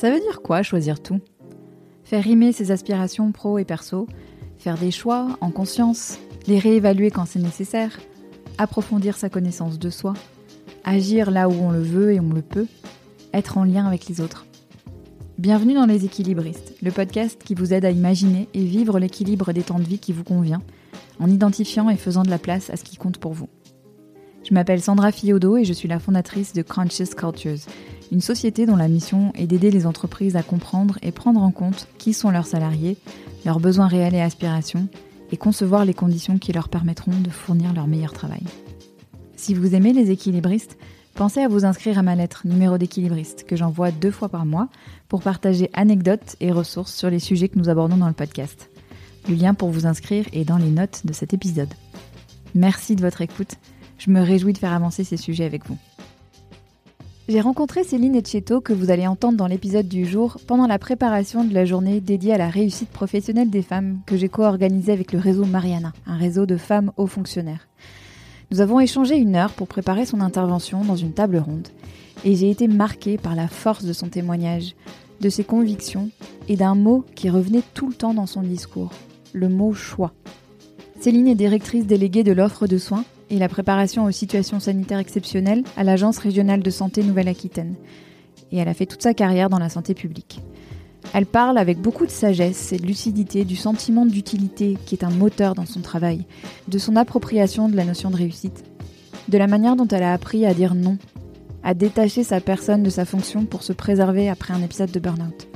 Ça veut dire quoi choisir tout? Faire rimer ses aspirations pro et perso, faire des choix en conscience, les réévaluer quand c'est nécessaire, approfondir sa connaissance de soi, agir là où on le veut et on le peut, être en lien avec les autres. Bienvenue dans Les Équilibristes, le podcast qui vous aide à imaginer et vivre l'équilibre des temps de vie qui vous convient, en identifiant et faisant de la place à ce qui compte pour vous. Je m'appelle Sandra Fiodo et je suis la fondatrice de Conscious Cultures, une société dont la mission est d'aider les entreprises à comprendre et prendre en compte qui sont leurs salariés, leurs besoins réels et aspirations, et concevoir les conditions qui leur permettront de fournir leur meilleur travail. Si vous aimez les équilibristes, pensez à vous inscrire à ma lettre numéro d'équilibriste que j'envoie deux fois par mois pour partager anecdotes et ressources sur les sujets que nous abordons dans le podcast. Le lien pour vous inscrire est dans les notes de cet épisode. Merci de votre écoute. Je me réjouis de faire avancer ces sujets avec vous. J'ai rencontré Céline Etcheto que vous allez entendre dans l'épisode du jour pendant la préparation de la journée dédiée à la réussite professionnelle des femmes que j'ai co-organisée avec le réseau Mariana, un réseau de femmes hauts fonctionnaires. Nous avons échangé une heure pour préparer son intervention dans une table ronde et j'ai été marquée par la force de son témoignage, de ses convictions et d'un mot qui revenait tout le temps dans son discours, le mot choix. Céline est directrice déléguée de l'offre de soins et la préparation aux situations sanitaires exceptionnelles à l'Agence régionale de santé Nouvelle-Aquitaine. Et elle a fait toute sa carrière dans la santé publique. Elle parle avec beaucoup de sagesse et de lucidité du sentiment d'utilité qui est un moteur dans son travail, de son appropriation de la notion de réussite, de la manière dont elle a appris à dire non, à détacher sa personne de sa fonction pour se préserver après un épisode de burn-out.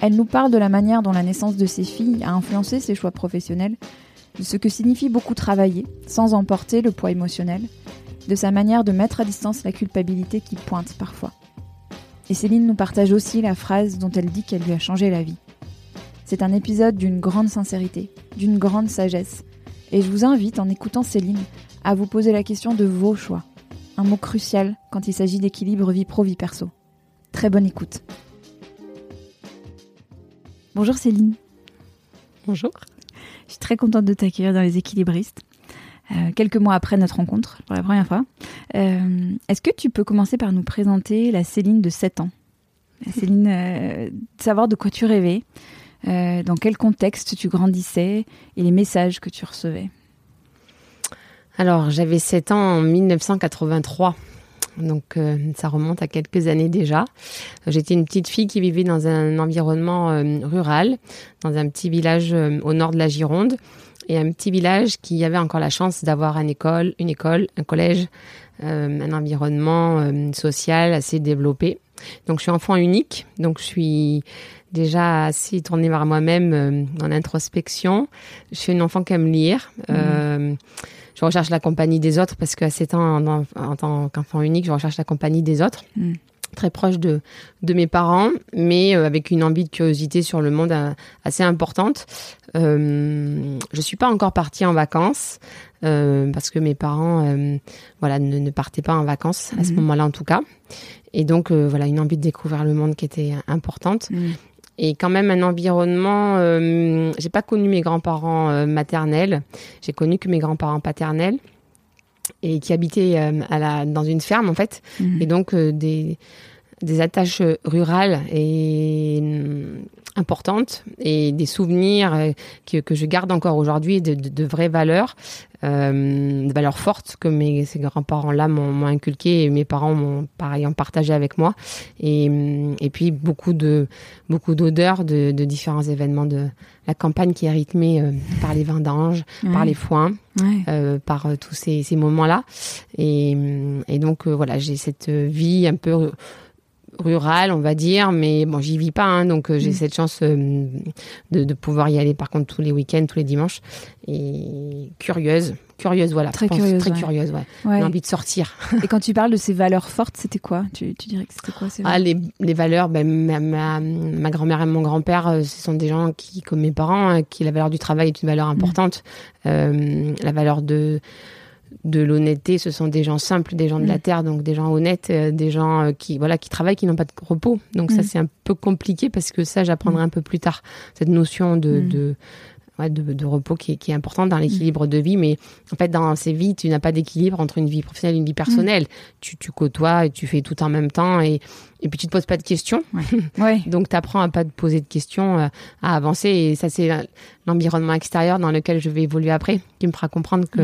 Elle nous parle de la manière dont la naissance de ses filles a influencé ses choix professionnels ce que signifie beaucoup travailler, sans emporter le poids émotionnel, de sa manière de mettre à distance la culpabilité qui pointe parfois. Et Céline nous partage aussi la phrase dont elle dit qu'elle lui a changé la vie. C'est un épisode d'une grande sincérité, d'une grande sagesse, et je vous invite, en écoutant Céline, à vous poser la question de vos choix, un mot crucial quand il s'agit d'équilibre vie pro-vie perso. Très bonne écoute. Bonjour Céline. Bonjour. Je suis très contente de t'accueillir dans les équilibristes. Euh, quelques mois après notre rencontre, pour la première fois. Euh, est-ce que tu peux commencer par nous présenter la Céline de 7 ans? Céline, euh, savoir de quoi tu rêvais, dans quel contexte tu grandissais et les messages que tu recevais. Alors, j'avais 7 ans en 1983. Donc ça remonte à quelques années déjà. J'étais une petite fille qui vivait dans un environnement rural, dans un petit village au nord de la Gironde, et un petit village qui avait encore la chance d'avoir une école, une école, un collège, un environnement social assez développé. Donc je suis enfant unique, donc je suis déjà assez tournée vers moi-même dans l'introspection. Je suis une enfant qui aime lire. Mmh je recherche la compagnie des autres parce qu'à 7 ans, en, en tant qu'enfant unique, je recherche la compagnie des autres. Mm. Très proche de, de mes parents, mais euh, avec une envie de curiosité sur le monde euh, assez importante. Euh, je suis pas encore partie en vacances euh, parce que mes parents, euh, voilà, ne, ne, partaient pas en vacances à ce mm. moment-là en tout cas. Et donc voilà, une envie de découvrir le monde qui était importante. Mm et quand même un environnement. Euh, j'ai pas connu mes grands-parents euh, maternels, j'ai connu que mes grands-parents paternels et qui habitaient euh, à la, dans une ferme en fait, mmh. et donc euh, des des attaches rurales et importantes et des souvenirs euh, que, que je garde encore aujourd'hui de, de, de, vraies valeurs, euh, de valeurs fortes que mes ces grands-parents-là m'ont inculqué et mes parents m'ont pareil en partagé avec moi. Et, et puis beaucoup de beaucoup d'odeurs de, de, différents événements de la campagne qui est rythmée euh, par les vendanges, ouais. par les foins, ouais. euh, par euh, tous ces, ces moments-là. Et, et donc voilà, j'ai cette vie un peu rural, on va dire, mais bon, j'y vis pas, hein, donc euh, j'ai mmh. cette chance euh, de, de, pouvoir y aller par contre tous les week-ends, tous les dimanches, et curieuse, curieuse, voilà, très curieuse, très ouais. curieuse, ouais. ouais. envie de sortir. Et quand tu parles de ces valeurs fortes, c'était quoi? Tu, tu, dirais que c'était quoi ces valeurs? Ah, les, les valeurs, ben, ma, ma, ma grand-mère et mon grand-père, euh, ce sont des gens qui, comme mes parents, hein, qui la valeur du travail est une valeur mmh. importante, mmh. euh, la valeur de de l'honnêteté, ce sont des gens simples, des gens de mmh. la mm. terre, donc des gens honnêtes, euh, des gens euh, qui voilà qui travaillent, qui n'ont pas de repos. Donc mmh. ça mm. c'est un peu compliqué parce que ça j'apprendrai mmh. un peu plus tard cette notion de, de de, repos qui est, important dans l'équilibre de vie. Mais en fait, dans ces vies, tu n'as pas d'équilibre entre une vie professionnelle et une vie personnelle. Tu, tu côtoies et tu fais tout en même temps et, et puis tu te poses pas de questions. Ouais. Donc tu apprends à pas te poser de questions, euh, à avancer. Et ça, c'est l'environnement extérieur dans lequel je vais évoluer après qui me fera comprendre que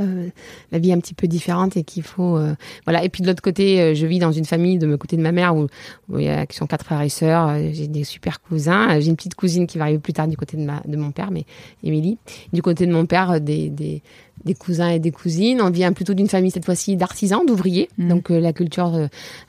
euh, la vie est un petit peu différente et qu'il faut euh, voilà. Et puis de l'autre côté euh, je vis dans une famille de mon côté de ma mère où, il y a qui sont quatre frères et sœurs j'ai des super cousins. J'ai une petite cousine qui va arriver plus tard du côté de mon père mais Émilie. Du côté de mon père des des cousins et des cousines. On vient plutôt d'une famille cette fois-ci d'artisans, d'ouvriers, mmh. donc la culture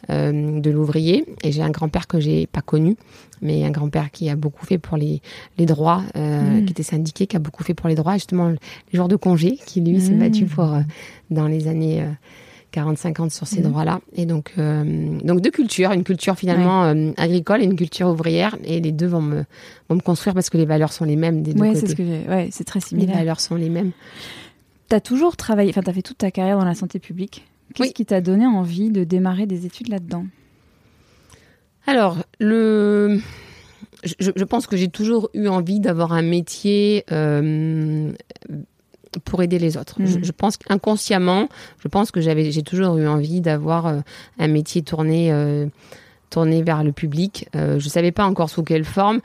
de l'ouvrier. Et j'ai un grand-père que j'ai pas connu, mais un grand-père qui a beaucoup fait pour les, les droits, euh, mm. qui était syndiqué, qui a beaucoup fait pour les droits, justement les jours de congé, qui lui s'est mm. battu pour euh, dans les années 40-50 euh, sur ces mm. droits-là. Et donc, donc deux cultures, une culture finalement agricole et une culture ouvrière, et les deux vont me, vont me construire parce que les valeurs sont les mêmes des deux ouais, côtés. C'est ce ouais, c'est très similaire. Les valeurs sont les mêmes. Tu as toujours travaillé, enfin, tu as fait toute ta carrière dans la santé publique. Qu'est-ce qui t'a donné envie de démarrer des études là-dedans? Alors, le... Je, pense que j'ai toujours eu envie d'avoir un métier euh, pour aider les autres. Je, mm. pense inconsciemment, je pense que j'avais, j'ai toujours eu envie d'avoir euh, un métier tourné euh, tourné vers le public. Euh, je savais pas encore sous quelle forme.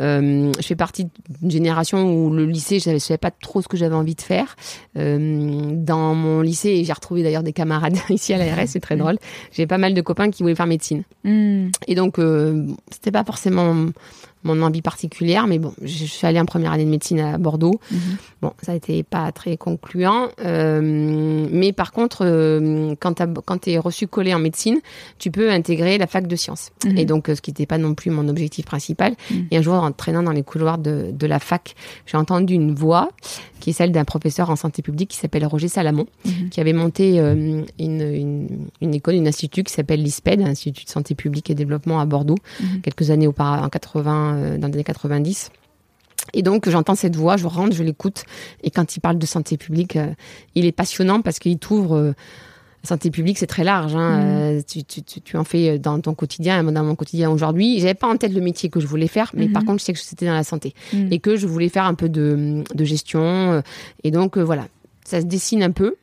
Euh, je fais partie d'une génération où le lycée, je ne savais pas trop ce que j'avais envie de faire. Euh, dans mon lycée, j'ai retrouvé d'ailleurs des camarades ici à l'ARS, c'est très drôle. J'ai pas mal de copains qui voulaient faire médecine. Mm. Et donc, euh, c'était pas forcément mon envie particulière, mais bon, je suis allée en première année de médecine à Bordeaux. Mhm. Bon, ça été pas très concluant, euh, mais par contre, euh, quand tu es reçu collé en médecine, tu peux intégrer la fac de sciences. Mhm. Et donc, euh, ce qui n'était pas non plus mon objectif principal. Mhm. Et un jour, en traînant dans les couloirs de, de la fac, j'ai entendu une voix qui est celle d'un professeur en santé publique qui s'appelle Roger Salamon, qui avait monté une, une, une, école, un institut qui s'appelle l'ISPED, Institut de santé publique et développement à Bordeaux, quelques années auparavant, en 80 euh, dans les années 90. Et donc j'entends cette voix, je rentre, je l'écoute. Et quand il parle de santé publique, euh, il est passionnant parce qu'il t'ouvre. Euh, santé publique, c'est très large. Hein. Mm. tu, tu, tu, en fais dans ton quotidien, dans mon quotidien aujourd'hui. J'avais pas en tête le métier que je voulais faire, mais par mm-hmm. contre, je sais que c'était dans la santé mm. et que je voulais faire un peu de, de gestion. Et donc voilà, ça se dessine un peu.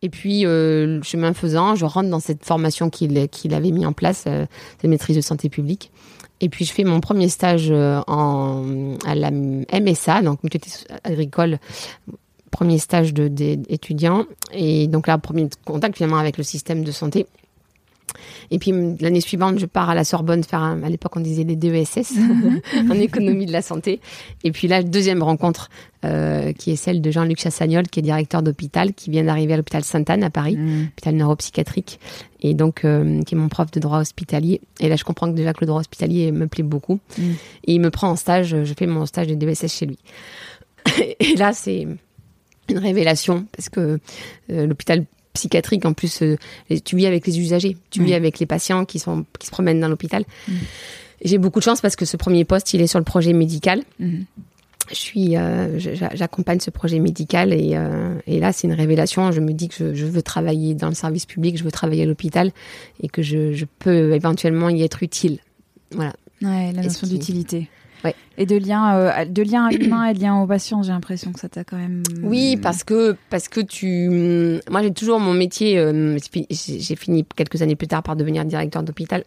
Et puis, le chemin faisant, je rentre dans cette formation qu'il qu'il avait mis en place, cette maîtrise de santé publique. Et puis, je fais mon premier stage euh, en, à la MSA, donc mutualité agricole, premier stage d'étudiant. Et donc là, premier contact finalement avec le système de santé. Et puis l'année suivante, je pars à la Sorbonne faire, à l'époque on disait les DESS, en économie de la santé. Et puis là, deuxième rencontre, euh, qui est celle de Jean-Luc Chassagnol, qui est directeur d'hôpital, qui vient d'arriver à l'hôpital Sainte-Anne à Paris, mhm. hôpital neuropsychiatrique, et donc euh, qui est mon prof de droit hospitalier. Et là, je comprends que déjà que le droit hospitalier me plaît beaucoup. Mhm. Et il me prend en stage, je fais mon stage de DESS chez lui. et là, c'est une révélation parce que euh, l'hôpital psychiatrique. En plus, euh, tu vis avec les usagers, tu vis avec les patients qui, sont, qui se promènent dans l'hôpital. J'ai beaucoup de chance parce que ce premier poste, il est sur le projet médical. Mm. Je suis, euh, j'accompagne ce projet médical et, euh, et là, c'est une révélation. Je me dis que je, je, veux travailler dans le service public, je veux travailler à l'hôpital et que je, je, peux éventuellement y être utile. Voilà. Ouais, la notion d'utilité. Et de lien, euh, de lien humain et de lien aux patients, j'ai l'impression que ça t'a quand même. Oui, parce que parce que tu, moi j'ai toujours mon métier. Euh, j'ai fini quelques années plus tard par devenir directeur d'hôpital.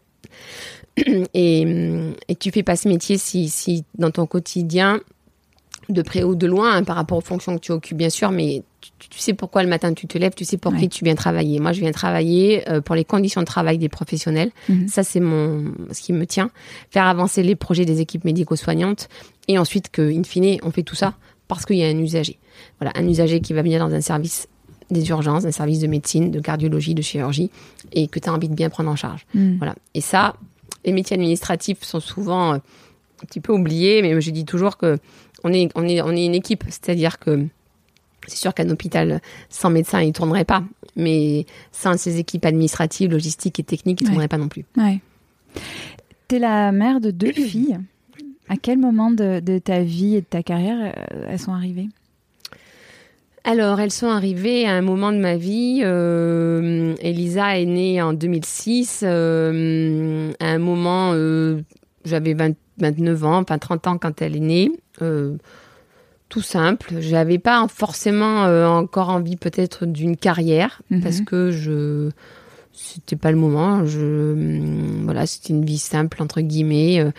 Et, et tu fais pas ce métier si, si dans ton quotidien de près ou de loin hein, par rapport aux fonctions que tu occupes, bien sûr, mais tu, sais pourquoi le matin tu te lèves, tu sais pour qui tu viens travailler. Moi, je viens travailler euh, pour les conditions de travail des professionnels. Mhm. Ça, c'est mon ce qui me tient. Faire avancer les projets des équipes médico-soignantes et ensuite que, in fine, on fait tout ça parce qu'il y a un usager. Voilà, un usager qui va venir dans un service des urgences, un service de médecine, de cardiologie, de chirurgie, et que tu as envie de bien prendre en charge. Mhm. Voilà. Et ça, les métiers administratifs sont souvent euh, un petit peu oubliés, mais je dis toujours que on est, on est, on est une équipe. C'est-à-dire que c'est sûr qu'un hôpital sans médecin, il ne tournerait pas. Mais sans ces équipes administratives, logistiques et techniques, il ne tournerait pas non plus. Ouais. Tu es la mère de deux filles. À quel moment de, ta vie et de ta carrière euh, elles sont arrivées? Alors, elles sont arrivées à un moment de ma vie. Euh, Elisa est née en 2006. Euh, à un moment, j'avais 29 ans, enfin 30 ans quand elle est née. Euh, tout simple. J'avais pas forcément encore envie peut-être d'une carrière Mhm. parce que je c'était pas le moment. Je hum, voilà, c'était une vie simple entre guillemets. euh,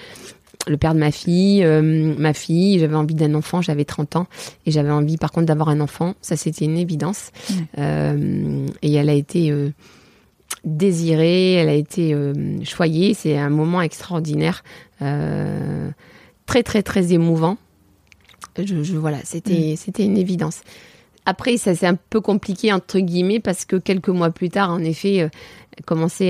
le père de ma fille, euh, ma fille, j'avais envie d'un enfant, j'avais 30 ans et j'avais envie par contre d'avoir un enfant, ça c'était une évidence. Euh, et elle a été euh, désirée, elle a été euh, choyée, c'est un moment extraordinaire, euh, très très très émouvant. Je, je- voilà, c'était c'était une évidence. Après, ça c'est un peu compliqué entre guillemets parce que quelques mois plus tard, en effet, euh,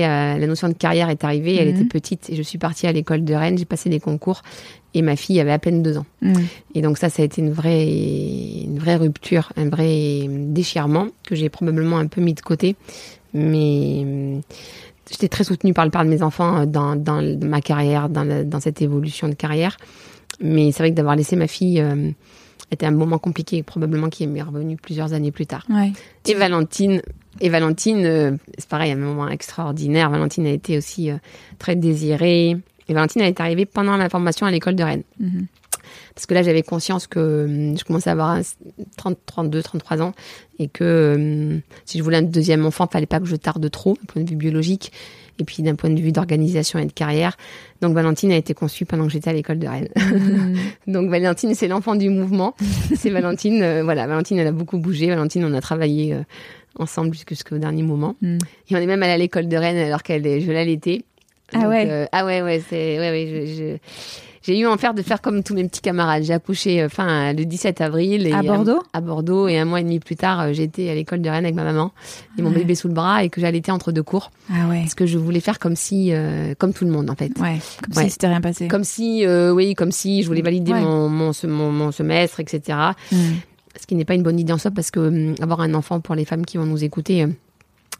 à, la notion de carrière est arrivée. Elle Mhm. était petite et je suis partie à l'école de Rennes. J'ai passé des concours et ma fille avait à peine deux ans. Mm. Et donc ça, ça a été une vraie, une vraie rupture, un vrai déchirement que j'ai probablement un peu mis de côté. Mais euh, j'étais très soutenue par le père de mes enfants euh, dans, dans ma carrière, dans, la- dans cette évolution de carrière. Mais c'est vrai que d'avoir laissé ma fille euh, était un moment compliqué, probablement qui m'est revenu plusieurs années plus tard. Ouais. Et Valentine, et Valentine, euh, c'est pareil, un moment extraordinaire. Valentine a été aussi euh, très désirée. Et Valentine, elle est arrivée pendant la formation à l'école de Rennes. Mhm. Parce que là, j'avais conscience que hum, je commençais à avoir un- 30, 32, 33 ans et que hum, si je voulais un deuxième enfant, il fallait pas que je tarde trop, d'un point de vue biologique et puis d'un point de vue d'organisation et de carrière. Donc Valentine a été conçue pendant que j'étais à l'école de Rennes. Mm. Donc Valentine, c'est l'enfant du mouvement. C'est Valentine, euh, voilà, Valentine, elle a beaucoup bougé. Valentine, on a travaillé euh, ensemble jusqu'au dernier moment. Mm. Et on est même allé à l'école de Rennes alors qu'elle je l'allaitais. Ah Donc, ouais. euh, Ah ouais, ouais, c'est, ouais, ouais, je- je- j'ai eu en faire de faire comme tous mes petits camarades. J'ai accouché, euh, enfin, le 17 avril. Et À un- Bordeaux À Bordeaux. Et un mois et demi plus tard, euh, j'étais à l'école de Rennes avec ma maman et mon Ouais. bébé sous le bras et que j'allaitais entre deux cours. Ah ouais. Parce que je voulais faire comme si, euh, comme tout le monde, en fait. Ouais. Comme Ouais. si c'était rien passé. Comme si, euh, oui, comme si je voulais valider mon, mon, mon, mon semestre, etc. Mm. Ce qui n'est pas une bonne idée en soi parce que hum, avoir un enfant pour les femmes qui vont nous écouter, euh,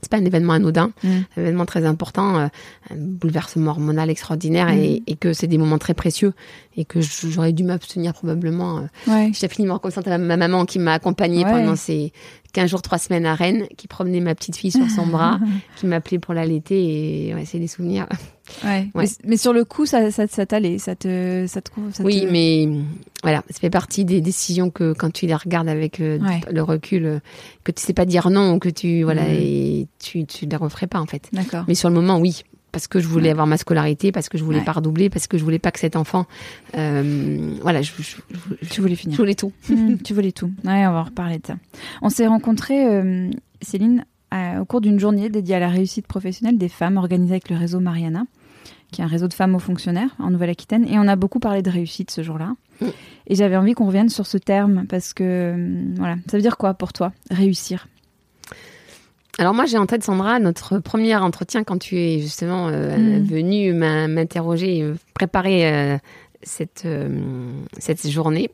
c'est pas un événement anodin, Mm. un événement très important, euh, un bouleversement hormonal extraordinaire Mm. et, et que c'est des moments très précieux et que j'aurais dû m'abstenir probablement. euh. Ouais. J'ai infiniment reconnaissante à ma maman qui m'a accompagnée Ouais. pendant ces 15 jours, 3 semaines à Rennes, qui promenait ma petite fille sur son bras, qui m'appelait pour l'allaiter et ouais, c'est des souvenirs. Ouais. Ouais. Mais, mais sur le coup, ça, ça, ça t'allait, ça te, ça te, ça Oui, mais voilà, ça fait partie des décisions que quand tu les regardes avec euh, Ouais. le recul, euh, que tu sais pas dire non, que tu voilà, Mhm. et tu tu les referais pas en fait. D'accord. Mais sur le moment, oui, parce que je voulais Ouais. avoir ma scolarité, parce que je voulais Ouais. pas redoubler, parce que je voulais pas que cet enfant, euh, voilà, je, je, je- Tu voulais je finir. voulais tout. Mm, tu voulais tout. Ouais, on va en reparler de ça. On s'est rencontrés, euh, Céline, au cours d'une journée dédiée à la réussite professionnelle des femmes organisée avec le réseau Mariana, qui est un réseau de femmes aux fonctionnaires en Nouvelle-Aquitaine. Et on a beaucoup parlé de réussite ce jour-là. Mm. Et j'avais envie qu'on revienne sur ce terme parce que, euh, voilà, ça veut dire quoi pour toi, réussir? Alors moi, j'ai en tête Sandra notre premier entretien quand tu es justement euh, Mm. venue m'in- m'interroger, préparer euh, cette euh, cette journée.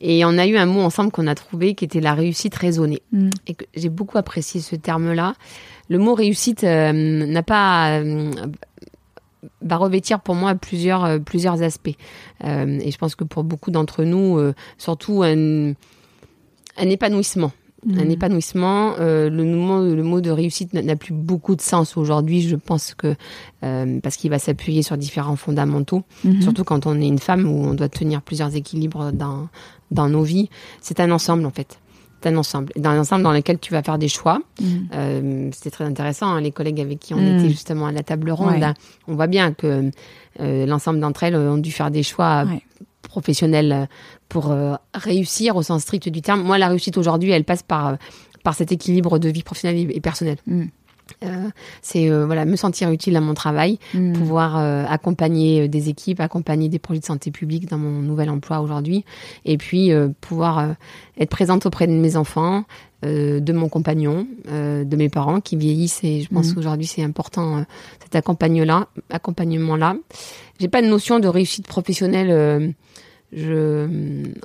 Et on a eu un mot ensemble qu'on a trouvé qui était la réussite raisonnée. Mm. et que j'ai beaucoup apprécié ce terme-là. Le mot réussite euh, n'a pas va revêtir pour moi plusieurs plusieurs aspects. Et je pense que pour beaucoup d'entre nous, surtout un, un épanouissement. Un Mm. épanouissement, euh, le, mot, le mot de réussite n'a- plus beaucoup de sens aujourd'hui. Je pense que euh, parce qu'il va s'appuyer sur différents fondamentaux, Mhm. surtout quand on est une femme où on doit tenir plusieurs équilibres dans, dans nos vies. C'est un ensemble en fait. C'est un ensemble. Dans un ensemble dans lequel tu vas faire des choix. Mm. Euh, C'était très intéressant. hein, les collègues avec qui on Mm. était justement à la table ronde, Ouais. là, on voit bien que euh, l'ensemble d'entre elles ont dû faire des choix Ouais. Professionnels euh, pour euh, réussir au sens strict du terme. Moi, la réussite aujourd'hui, elle passe par euh, par cet équilibre de vie professionnelle et personnelle. Mm. Euh, c'est euh, voilà me sentir utile à mon travail, Mm. pouvoir euh, accompagner des équipes, accompagner des projets de santé publique dans mon nouvel emploi aujourd'hui, et puis pouvoir être présente auprès de mes enfants, euh, de mon compagnon, euh, de mes parents qui vieillissent. Et je pense Mhm. qu'aujourd'hui c'est important euh, cet accompagnement-là. Accompagnement-là. J'ai pas de notion de réussite professionnelle. euh, je,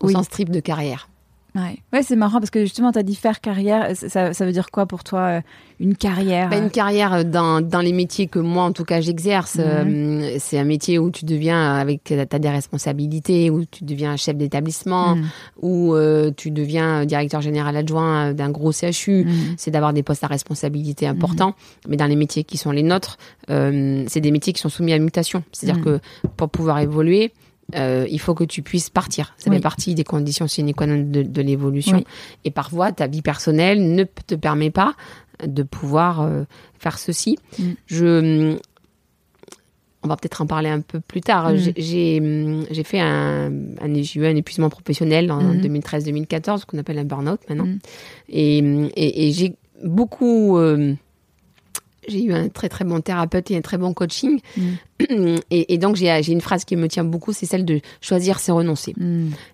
au Oui. sens strict de carrière. Ouais, ouais c'est marrant parce que justement, tu as dit faire carrière. Ça, ça veut dire quoi pour toi, euh, une carrière Bah, une carrière dans, dans les métiers que moi, en tout cas, j'exerce. Mhm. euh, c'est un métier où tu deviens, avec, t'as des responsabilités, où tu deviens chef d'établissement, Mm. où euh, tu deviens directeur général adjoint d'un gros CHU. Mm. C'est d'avoir des postes à responsabilité importants. Mais dans les métiers qui sont les nôtres, euh, c'est des métiers qui sont soumis à mutation. C'est-à-dire Mhm. que pour pouvoir évoluer, il faut que tu puisses partir. Ça fait partie des conditions sine qua non de, l'évolution. Et parfois, ta vie personnelle ne te permet pas de pouvoir faire ceci. Mm. Je on va peut-être en parler un peu plus tard. Mm. J'ai fait un, un, eu un épuisement professionnel en 2013-2014, ce qu'on appelle un burn-out maintenant. Mm. Et, et, j'ai beaucoup. Euh, j'ai eu un très très bon thérapeute et un très bon coaching. Mm. Et, donc j'ai une phrase qui me tient beaucoup, c'est celle de choisir, c'est renoncer.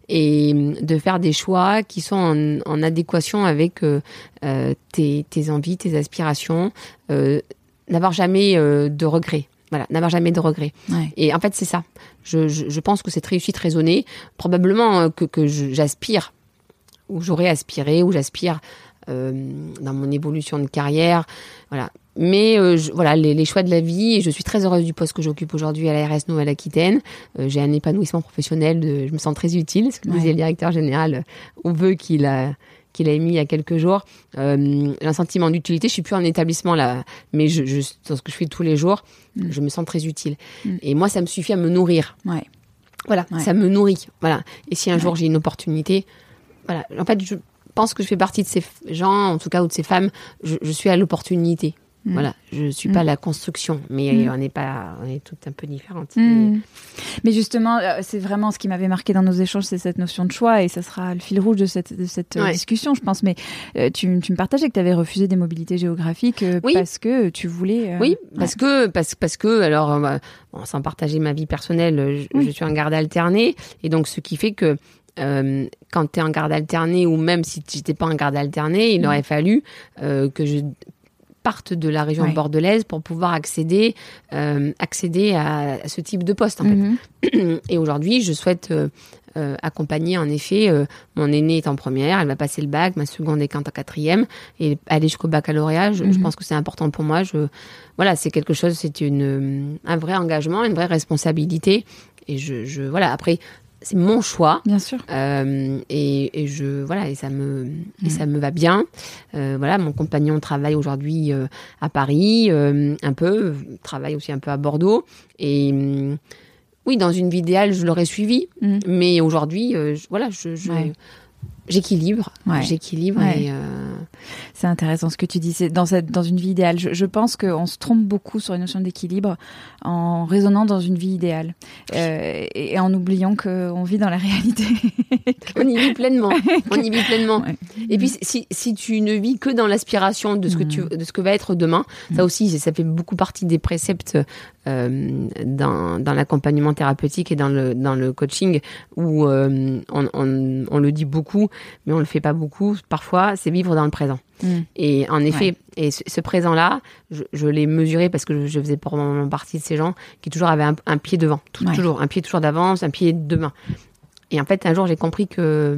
Et de faire des choix qui sont en, adéquation avec euh, euh, tes, tes, envies, tes aspirations. N'avoir jamais de regrets. Voilà, n'avoir jamais de regrets. Et en fait, c'est ça. Je, je, pense que cette réussite raisonnée, probablement euh, que, que j'aspire, ou j'aurais aspiré, ou j'aspire euh, dans mon évolution de carrière. Voilà. Mais euh, voilà, les, les, choix de la vie, et je suis très heureuse du poste que j'occupe aujourd'hui à la RS Nouvelle-Aquitaine. j'ai un épanouissement professionnel, de, je me sens très utile, ce que disait le directeur général. On veut qu'il a qu'il a émis il y a quelques jours, euh, un sentiment d'utilité. Je suis plus en établissement là, mais je, je, dans ce que je fais tous les jours, mm. je me sens très utile. Mm. Et moi, ça me suffit à me nourrir. Ouais. Voilà, ça me nourrit. Voilà. Et si un jour j'ai une opportunité, voilà. En fait, je pense que je fais partie de ces gens, en tout cas, ou de ces femmes. je, je suis à l'opportunité. Mm. Voilà, je suis pas mm. la construction, mais mm. on n'est pas, on est toutes un peu différentes. Mais... justement, euh, c'est vraiment ce qui m'avait marqué dans nos échanges, c'est cette notion de choix, et ça sera le fil rouge de cette, de cette euh, discussion, je pense. Mais euh, tu, tu, me partageais que tu avais refusé des mobilités géographiques parce que tu voulais. oui, parce que parce, parce que alors, sans partager ma vie personnelle, je, suis en garde alternée, et donc ce qui fait que quand tu es en garde alternée ou même si tu n'étais pas en garde alternée, il aurait fallu que je partent de la région bordelaise pour pouvoir accéder, euh, accéder à, ce type de poste. En fait. Mhm. Et aujourd'hui, je souhaite euh, euh, accompagner en effet. mon aînée est en première, elle va passer le bac, ma seconde est en quatrième et aller jusqu'au baccalauréat. Je, je, mhm. pense que c'est important pour moi. Je, voilà, c'est quelque chose, c'est une un vrai engagement, une vraie responsabilité. Et je, je voilà. Après, c'est mon choix. Bien sûr. Euh, et, et, je voilà et ça me et ça me va bien. Euh, voilà, mon compagnon travaille aujourd'hui euh, à Paris, un peu, travaille aussi un peu à Bordeaux. Et mm, oui, dans une vie idéale, je l'aurais suivi. Mm. Mais aujourd'hui, voilà, je, j'équilibre, j'équilibre. C'est intéressant ce que tu dis. C'est dans cette dans une vie idéale. Je, je pense qu'on se trompe beaucoup sur la notion d'équilibre en raisonnant dans une vie idéale euh, et, en oubliant qu'on vit dans la réalité. On y vit pleinement. On y vit pleinement. Et puis si, si tu ne vis que dans l'aspiration de ce que tu mm. de ce que va être demain, ça mm. aussi ça fait beaucoup partie des préceptes euh, dans, dans l'accompagnement thérapeutique et dans le dans le coaching où euh, on, on, on le dit beaucoup mais on le fait pas beaucoup. Parfois, c'est vivre dans le présent. Mm. Et en effet, et ce, présent-là, je, l'ai mesuré parce que je, faisais probablement partie de ces gens qui toujours avaient un, pied devant, toujours un pied toujours d'avance, un pied demain. Et en fait, un jour, j'ai compris que,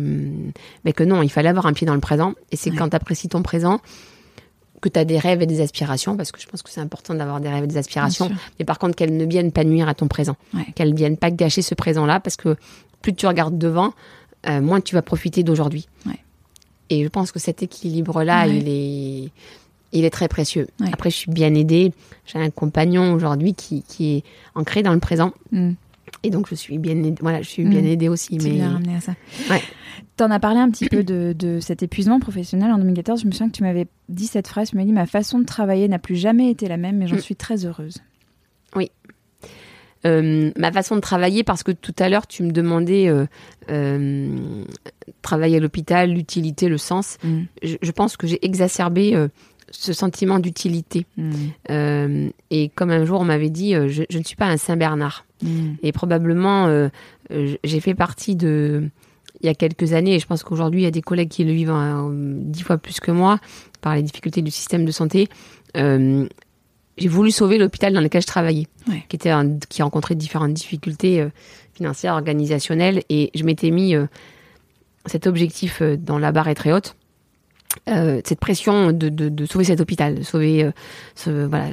mais que non, il fallait avoir un pied dans le présent. Et c'est quand tu apprécies ton présent que tu as des rêves et des aspirations, parce que je pense que c'est important d'avoir des rêves et des aspirations, mais par contre qu'elles ne viennent pas nuire à ton présent, qu'elles ne viennent pas gâcher ce présent-là, parce que plus tu regardes devant, euh, moins tu vas profiter d'aujourd'hui. Et je pense que cet équilibre-là, il est, il est très précieux. Après, je suis bien aidée. J'ai un compagnon aujourd'hui qui, qui est ancré dans le présent. Mm. Et donc, je suis bien aidée, voilà, je suis bien mm. aidée aussi. mais... bien ramené à ça. Tu en as parlé un petit peu de, de, cet épuisement professionnel en 2014. Je me souviens que tu m'avais dit cette phrase. Tu m'as dit Ma façon de travailler n'a plus jamais été la même, mais j'en mm. suis très heureuse. Euh, ma façon de travailler parce que tout à l'heure tu me demandais euh, euh, travailler à l'hôpital, l'utilité, le sens. Mm. Je, pense que j'ai exacerbé euh, ce sentiment d'utilité. Mm. et comme un jour on m'avait dit, je, ne suis pas un Saint Bernard. Mm. Et probablement j'ai fait partie de il y a quelques années, et je pense qu'aujourd'hui il y a des collègues qui le vivent dix fois plus que moi par les difficultés du système de santé j'ai voulu sauver l'hôpital dans lequel je travaillais, qui était qui rencontrait différentes difficultés euh, financières, organisationnelles, et je m'étais mis euh, cet objectif euh, dans la barre est très haute, cette pression de, de, de, sauver cet hôpital, de sauver ce voilà.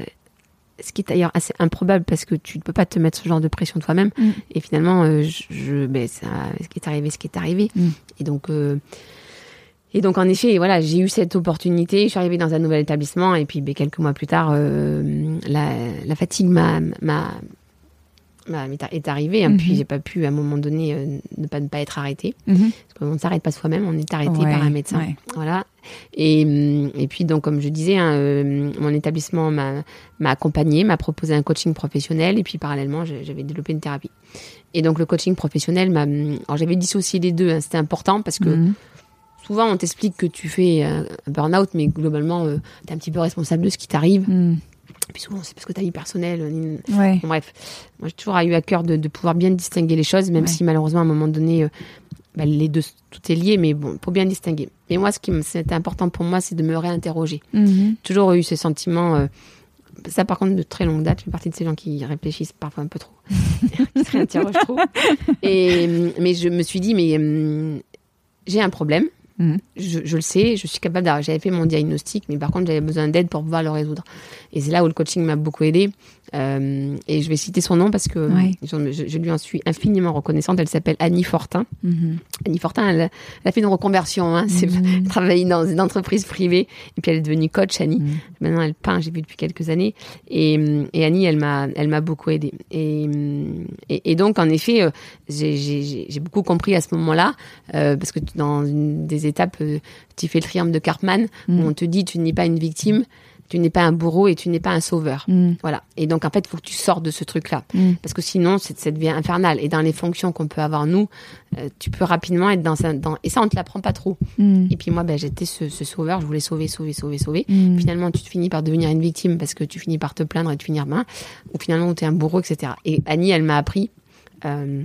Ce qui est d'ailleurs assez improbable parce que tu ne peux pas te mettre ce genre de pression toi-même. Mm. Et finalement, je, je ben, ça, ce qui est arrivé, ce qui est arrivé. Mm. Et donc, et donc en effet, voilà, j'ai eu cette opportunité. Je suis arrivée dans un nouvel établissement et puis ben, quelques mois plus tard, euh, la, la, fatigue m'a est arrivé. Hein, Mhm. Puis j'ai pas pu à un moment donné euh, ne pas ne pas être arrêtée. Mhm. Parce qu'on ne s'arrête pas soi-même, on est arrêté Ouais, par un médecin. ouais. Voilà. Et, hum, et puis, donc, comme je disais, hein, euh, mon établissement m'a m'a accompagné, m'a proposé un coaching professionnel. Et puis, parallèlement, j'avais développé une thérapie. Et donc, le coaching professionnel hum, Alors, j'avais dissocié les deux. hein, C'était important parce que Mhm. Souvent, on t'explique que tu fais euh, un burn-out, mais globalement, tu es un petit peu responsable de ce qui t'arrive. Mhm. Et puis, souvent, c'est parce que ta vie personnelle. euh, Ouais. Bon, bref, moi j'ai toujours eu à cœur de, de pouvoir bien distinguer les choses, même Ouais. si malheureusement à un moment donné, euh, bah, les deux, tout est lié, mais bon, pour bien distinguer. Et moi, ce qui c'était important pour moi, c'est de me réinterroger. Mhm. Toujours eu ce sentiment, euh, ça par contre de très longue date, je fais partie de ces gens qui réfléchissent parfois un peu trop, qui se réinterrogent trop. Et, mais je me suis dit, mais hum, j'ai un problème. Mhm. Je, le sais, je suis capable d'arriver. J'avais fait mon diagnostic, mais par contre, j'avais besoin d'aide pour pouvoir le résoudre. Et c'est là où le coaching m'a beaucoup aidé. Euh, et je vais citer son nom parce que Ouais. je, lui en suis infiniment reconnaissante. Elle s'appelle Annie Fortin. Mhm. Annie Fortin, elle, a- elle a fait une reconversion. Hein. C'est Mhm. elle travaillait dans une entreprise privée et puis elle est devenue coach, Annie. Mhm. Maintenant, elle peint, j'ai vu depuis quelques années. Et, et Annie, elle m'a, elle m'a beaucoup aidée. Et, et, et donc, en effet, euh, j'ai, beaucoup compris à ce moment-là, euh, parce que dans une des étapes, euh, tu fais le triangle de Cartman, où on te dit tu n'es pas une victime, tu n'es pas un bourreau et tu n'es pas un sauveur. Mhm. Voilà. Et donc, en fait, il faut que tu sortes de ce truc-là. Mhm. Parce que sinon, c'est- ça devient infernal. Et dans les fonctions qu'on peut avoir, nous, euh, tu peux rapidement être dans, un- dans... Et ça, on te l'apprend pas trop. Mhm. Et puis moi, ben, j'étais ce, ce sauveur, je voulais sauver, sauver, sauver, sauver. Finalement, tu te finis par devenir une victime parce que tu finis par te plaindre et te finir main. Ou finalement, tu es un bourreau, etc. Et Annie, elle m'a appris euh,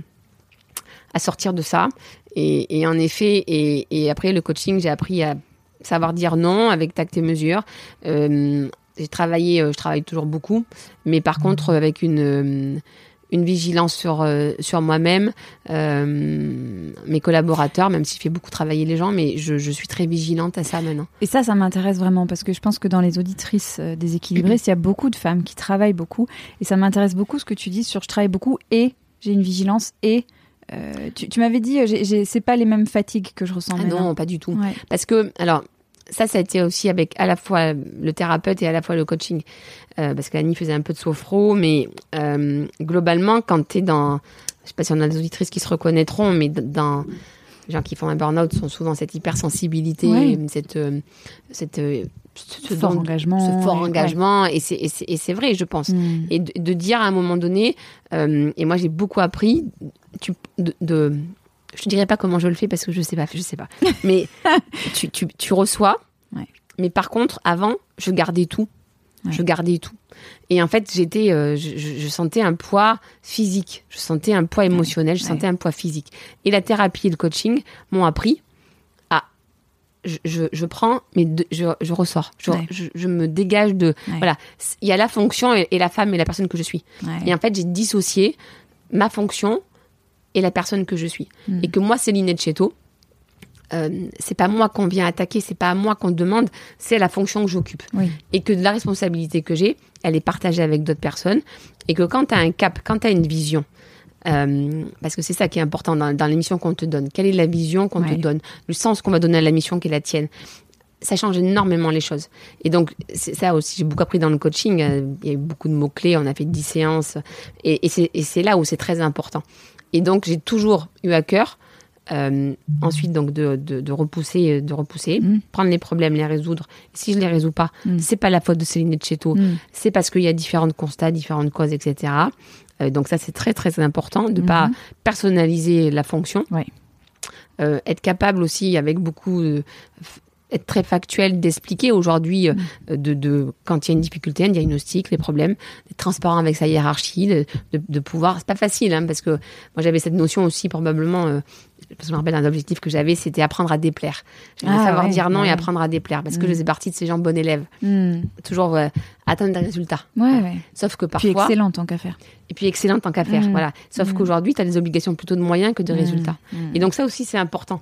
à sortir de ça. Et, et en effet, et, et après le coaching, j'ai appris à savoir dire non avec tact et mesure. Euh, j'ai travaillé, euh, je travaille toujours beaucoup, mais par contre avec une euh, une vigilance sur sur moi-même, euh, mes collaborateurs, même si je fais beaucoup travailler les gens, mais je, je suis très vigilante à ça maintenant. Et ça, ça m'intéresse vraiment parce que je pense que dans les auditrices déséquilibrées, il y a beaucoup de femmes qui travaillent beaucoup. Et ça m'intéresse beaucoup ce que tu dis sur je travaille beaucoup et j'ai une vigilance et. Euh, tu tu m'avais dit, euh, c'est pas les mêmes fatigues que je ressens Ah non, pas du tout. Ouais. Parce que, alors, ça, ça a été aussi avec à la fois le thérapeute et à la fois le coaching. Euh, parce qu'Annie faisait un peu de sophro, mais euh, globalement, quand tu es dans. Je sais pas si on a des auditrices qui se reconnaîtront, mais dans. Les gens qui font un burn-out sont souvent cette hypersensibilité, cette. euh, cette euh, ce, Fort don- engagement. ce fort ouais, engagement. Et c'est- vrai, je pense. Mhm. Et de, de dire à un moment donné, euh, et moi j'ai beaucoup appris, tu, de, de- je te dirais pas comment je le fais parce que je sais pas, je sais pas. Mais tu, tu, tu reçois, Ouais. mais par contre avant, je gardais tout, Ouais. je gardais tout. Et en fait j'étais, euh, je, sentais un poids physique, je sentais un poids émotionnel, je sentais un poids physique. Et la thérapie et le coaching m'ont appris à je, je, je prends, mais de- je, ressors. Je, me dégage de. Voilà. Il y a la fonction et, et la femme et la personne que je suis. Et en fait, j'ai dissocié ma fonction et la personne que je suis. Mm. Et que moi, Céline Etcheto, euh, c'est pas moi qu'on vient attaquer, c'est pas à moi qu'on demande, c'est la fonction que j'occupe. Oui. Et que la responsabilité que j'ai, elle est partagée avec d'autres personnes. Et que quand tu as un cap, quand tu as une vision, euh, parce que c'est ça qui est important dans, dans l'émission qu'on te donne. Quelle est la vision qu'on Ouais. te donne? Le sens qu'on va donner à la mission qui est la tienne ça change énormément les choses. Et donc, c'est ça aussi, j'ai beaucoup appris dans le coaching. euh, Il y a eu beaucoup de mots-clés, on a fait 10 séances. Et c'est là où c'est très important. Et donc, j'ai toujours eu à cœur, euh, ensuite, donc, de, de, de repousser, de repousser, Mm. prendre les problèmes, les résoudre. Si je les résous pas, Mm. c'est pas la faute de Céline Etcheto, Mm. c'est parce qu'il y a différents constats, différentes causes, etc. Euh, donc, ça, c'est très, très important de pas Mhm. personnaliser la fonction. Ouais. Euh, être capable aussi, avec beaucoup de être très factuel, d'expliquer aujourd'hui, euh, de, de quand il y a une difficulté, un diagnostic, les problèmes, d'être transparent avec sa hiérarchie, de, de, de pouvoir. C'est pas facile, hein, parce que moi j'avais cette notion aussi probablement. euh, je me rappelle un objectif que j'avais, c'était apprendre à déplaire. J'aimais Ah, savoir ouais, dire non et apprendre à déplaire, parce que Mm. je faisais partie de ces gens bons élèves, Mhm. toujours euh, atteindre des résultats. Ouais. Sauf que Puis parfois, excellent tant qu'à faire. et puis excellent tant qu'à faire, Mm. voilà. Sauf Mm. qu'aujourd'hui, tu as des obligations plutôt de moyens que de résultats. Et donc ça aussi, c'est important.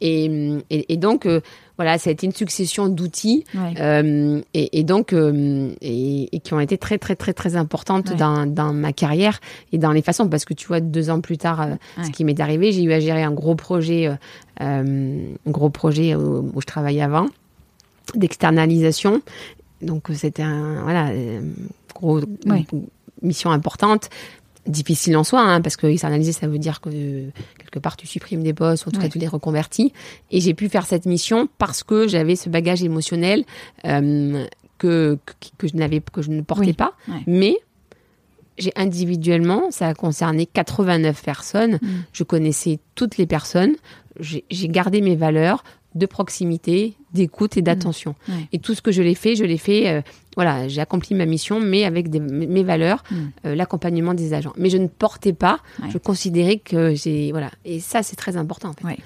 Et, et, et donc, euh, voilà, ça a été une succession d'outils Ouais. euh, et, et donc euh, et, qui ont été très très très très importantes Ouais. dans, dans ma carrière et dans les façons parce que tu vois deux ans plus tard euh, Ouais. ce qui m'est arrivé j'ai eu à gérer un gros projet un gros projet où, où je travaillais avant d'externalisation donc c'était un voilà gros mission importante difficile en soi, hein, parce que externaliser, ça veut dire que quelque part tu supprimes des postes, ou en tout cas tu les reconvertis. Et j'ai pu faire cette mission parce que j'avais ce bagage émotionnel euh, que, que, je n'avais que je ne portais pas, mais j'ai individuellement, ça a concerné 89 personnes. Mm. Je connaissais toutes les personnes. J'ai gardé mes valeurs de proximité, d'écoute et d'attention. Mm. Et tout ce que je l'ai fait, je l'ai fait. Euh, voilà, j'ai accompli ma mission, mais avec mes valeurs, mm. euh, l'accompagnement des agents. Mais je ne portais pas. Je considérais que j'ai voilà. Et ça, c'est très important. En fait ouais,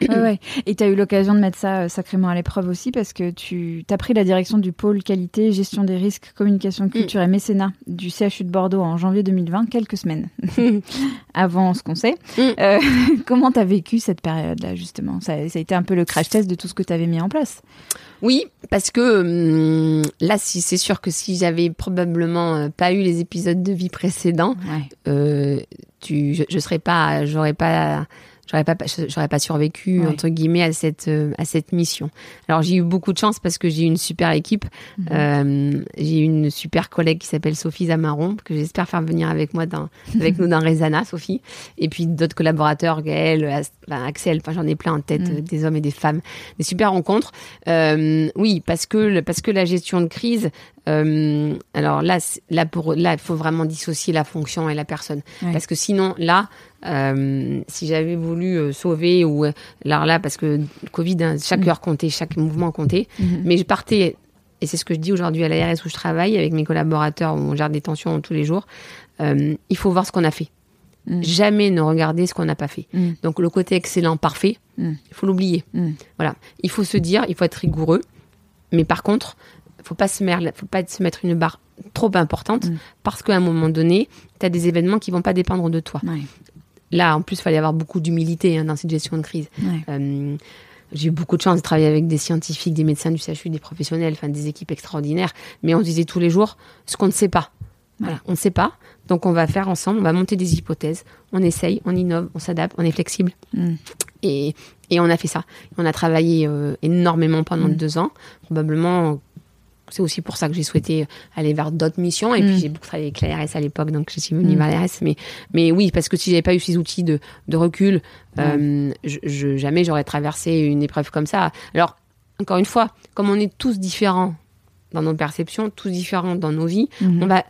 Et tu as eu l'occasion de mettre ça euh, sacrément à l'épreuve aussi parce que tu as pris la direction du pôle qualité, gestion des risques, communication, culture et mécénat du CHU de Bordeaux en janvier 2020, quelques semaines avant ce qu'on sait. Mm. Euh, comment tu as vécu cette période-là, justement? Ça, a été un peu le crash test de tout ce que tu avais mis en place. Oui, parce que hum, là, si, c'est sûr que si j'avais probablement euh, pas eu les épisodes de vie précédents, tu, je, je serais pas, j'aurais pas j'aurais pas j'aurais pas survécu entre guillemets à cette euh, à cette mission. Alors j'ai eu beaucoup de chance parce que j'ai une super équipe. Mhm. Euh, j'ai une super collègue qui s'appelle Sophie Zamaron que j'espère faire venir avec moi dans avec nous dans Rezana Sophie et puis d'autres collaborateurs Gaël, Axel, enfin j'en ai plein en tête mhm. des hommes et des femmes, des super rencontres. Euh, oui, parce que parce que la gestion de crise euh, alors là, là, pour, là, il faut vraiment dissocier la fonction et la personne. Parce que sinon, là, euh, si j'avais voulu euh, sauver, ou alors là, parce que Covid, hein, chaque mm. heure comptait, chaque mouvement comptait, mm-hmm. mais je partais, et c'est ce que je dis aujourd'hui à l'ARS où je travaille, avec mes collaborateurs, où on gère des tensions tous les jours, il faut voir ce qu'on a fait. Mm. Jamais ne regarder ce qu'on n'a pas fait. Donc le côté excellent, parfait, il faut l'oublier. Voilà, il faut se dire, il faut être rigoureux. Mais par contre, faut pas se mettre, faut pas se mettre une barre trop importante mm. parce qu'à un moment donné, tu as des événements qui vont pas dépendre de toi. Là, en plus, il fallait avoir beaucoup d'humilité hein, dans cette gestion de crise. Euh, j'ai eu beaucoup de chance de travailler avec des scientifiques, des médecins du CHU, des professionnels, enfin des équipes extraordinaires. Mais on disait tous les jours ce qu'on ne sait pas. Voilà, on ne sait pas. Donc on va faire ensemble, on va monter des hypothèses, on essaye, on innove, on s'adapte, on est flexible. Mm. Et, et, on a fait ça. On a travaillé euh, énormément pendant mm. deux ans, probablement c'est aussi pour ça que j'ai souhaité aller vers d'autres missions. Et puis, mm. j'ai beaucoup travaillé avec l'ARS à l'époque, donc je suis venue mm. vers l'ARS. Mais, mais oui, parce que si j'avais pas eu ces outils de, de recul, euh, je, jamais j'aurais traversé une épreuve comme ça. Alors, encore une fois, comme on est tous différents dans nos perceptions, tous différents dans nos vies, mm-hmm. on va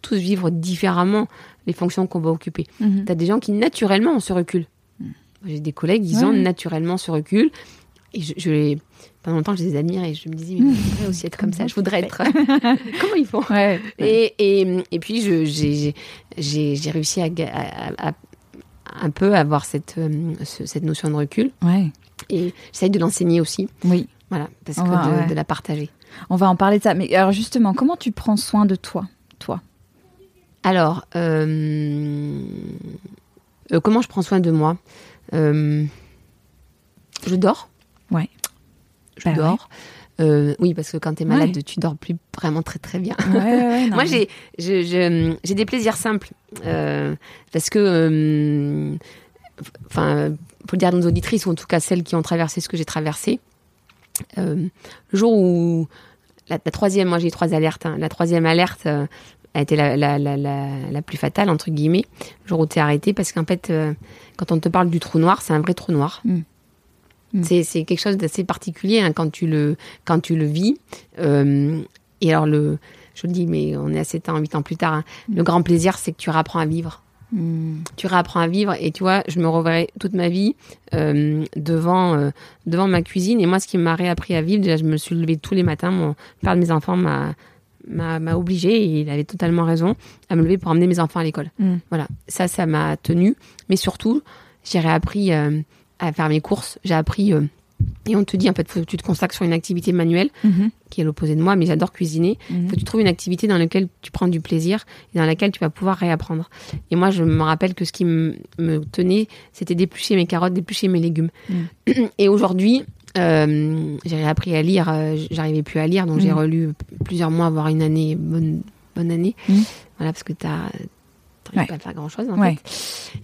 tous vivre différemment les fonctions qu'on va occuper. Mm-hmm. Tu as des gens qui, naturellement, ont ce recul. Mm. J'ai des collègues, ils ont naturellement ce recul. Et je, je pendant longtemps, je les admire et je me disais, mais je voudrais aussi être comme ça, je voudrais être. Comment ils font? Et, et, et, puis, j'ai réussi à, à, un peu avoir cette, euh, cette notion de recul. Ouais. Et j'essaye de l'enseigner aussi. Oui. Voilà, parce que de, la partager. On va en parler de ça. Mais alors, justement, comment tu prends soin de toi, toi? Alors, euh, euh, comment je prends soin de moi? Je dors. Ouais je bah dors. Euh, oui, parce que quand tu es malade, tu dors plus vraiment très très bien. Moi, j'ai j'ai des plaisirs simples euh, parce que, euh, enfin, pour le dire à nos auditrices ou en tout cas celles qui ont traversé ce que j'ai traversé, le jour où la, troisième, moi j'ai eu trois alertes. Hein. la troisième alerte a été la, la, la, la, plus fatale entre guillemets. Le jour où tu es arrêté parce qu'en fait, quand on te parle du trou noir, c'est un vrai trou noir. Mm. Mm. C'est quelque chose d'assez particulier hein, quand, tu le, quand tu le vis. Euh, et alors, le, je le dis, mais on est à 7 ans, 8 ans plus tard. Hein. Mm. Le grand plaisir, c'est que tu réapprends à vivre. Mm. Tu réapprends à vivre et tu vois, je me reverrai toute ma vie euh, devant, euh, devant ma cuisine. Et moi, ce qui m'a réappris à vivre, déjà, je me suis levée tous les matins. Mon père de mes enfants m'a m'a obligé, et il avait totalement raison, à me lever pour emmener mes enfants à l'école. Voilà, ça, ça m'a tenu. Mais surtout, j'ai réappris à faire mes courses. J'ai appris. Euh, et on te dit, en fait, faut que tu te consacres sur une activité manuelle, mhm. qui est l'opposé de moi, mais j'adore cuisiner. Il mhm. faut que tu trouves une activité dans laquelle tu prends du plaisir et dans laquelle tu vas pouvoir réapprendre. Et moi, je me rappelle que ce qui me tenait, c'était d'éplucher mes carottes, d'éplucher mes légumes. Mhm. Et aujourd'hui, euh, j'ai appris à lire, euh, j'arrivais plus à lire, donc j'ai relu plusieurs mois, voire une année, bonne, bonne année. Voilà, parce que tu as je ne peux pas faire grand-chose en fait.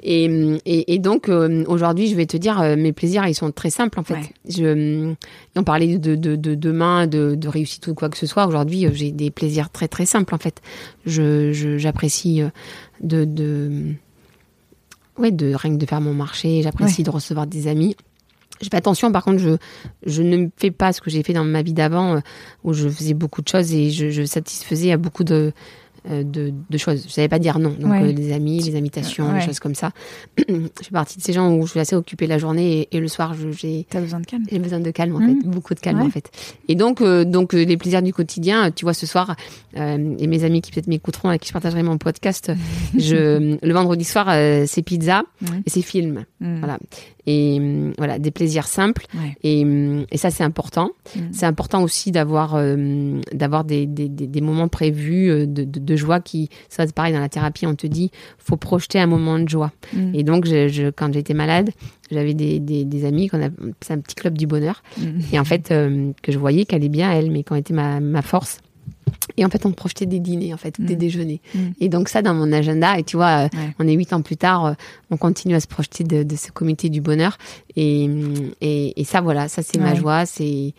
Et, et, donc euh, aujourd'hui, je vais te dire, euh, mes plaisirs, ils sont très simples en fait. Je, on parlait de, de, de demain, de, de, réussite ou quoi que ce soit. Aujourd'hui, euh, j'ai des plaisirs très très simples en fait. Je, j'apprécie de, de, ouais, de rien que de faire mon marché. J'apprécie de recevoir des amis. Je fais attention, par contre, je, je ne fais pas ce que j'ai fait dans ma vie d'avant, où je faisais beaucoup de choses et je, je satisfaisais à beaucoup de, de, de, choses. Je savais pas dire non. Donc euh, les amis, les invitations, des choses comme ça. je fais partie de ces gens où je suis assez occupée la journée et, le soir j'ai. T'as besoin de calme. J'ai besoin de calme en fait, mmh. beaucoup de calme en fait. Et donc euh, donc les plaisirs du quotidien. Tu vois ce soir et mes amis qui peut-être m'écouteront avec qui je partagerai mon podcast. je le vendredi soir c'est pizza et c'est film. Mmh. Voilà et hum, voilà des plaisirs simples et, hum, et, ça c'est important mm. c'est important aussi d'avoir euh, d'avoir des, des, des, moments prévus euh, de, de, de, joie qui ça c'est pareil dans la thérapie on te dit faut projeter un moment de joie mm. et donc je, je, quand j'étais malade j'avais des, des, des, amis qu'on a c'est un petit club du bonheur mm. et en fait euh, que je voyais qu'elle est bien elle mais quand était ma, ma force et en fait, on projetait des dîners, en fait, des mm. déjeuners. Mm. Et donc ça, dans mon agenda, et tu vois, euh, on est huit ans plus tard, euh, on continue à se projeter de, de ce comité du bonheur. Et, et, et ça, voilà, ça c'est ma joie, c'est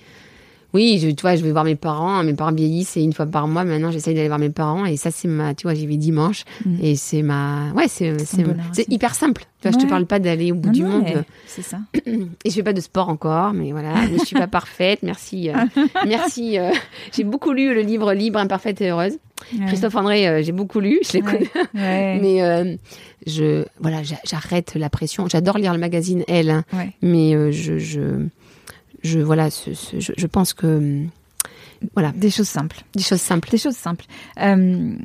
oui, je, tu vois, je vais voir mes parents. Mes parents vieillissent et une fois par mois, maintenant, j'essaye d'aller voir mes parents. Et ça, c'est ma, tu vois, j'y vais dimanche. Mm. Et c'est ma, ouais, c'est, c'est, hyper simple. Tu vois, je te parle pas d'aller au bout du monde. C'est ça. Et je fais pas de sport encore, mais voilà, je suis pas parfaite. Merci, euh, merci. Euh, j'ai beaucoup lu le livre Libre, imparfaite et heureuse. Christophe André, euh, j'ai beaucoup lu, je l'ai connu. mais je, voilà, j'arrête la pression. J'adore lire le magazine Elle, hein. mais je, je je voilà, je, pense que voilà. Des choses simples. Des choses simples. Des choses simples. Euh,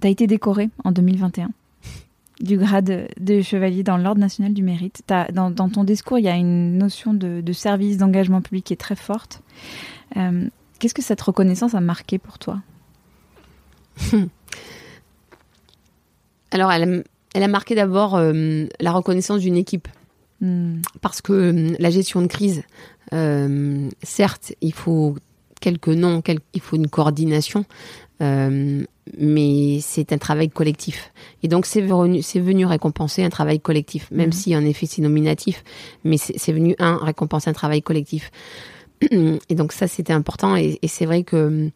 tu as été décoré en 2021 du grade de chevalier dans l'Ordre national du mérite. Dans, dans, ton discours, il y a une notion de, service, d'engagement public qui est très forte. Euh, qu'est-ce que cette reconnaissance a marqué pour toi? Alors, elle, elle, a marqué d'abord euh, la reconnaissance d'une équipe. Parce que euh, la gestion de crise, euh, certes, il faut quelques noms, il faut une coordination, euh, mais c'est un travail collectif. Et donc c'est venu, récompenser un travail collectif, même mm. si en effet c'est nominatif, mais c'est venu un récompenser un travail collectif. Et donc ça c'était important et, et c'est vrai que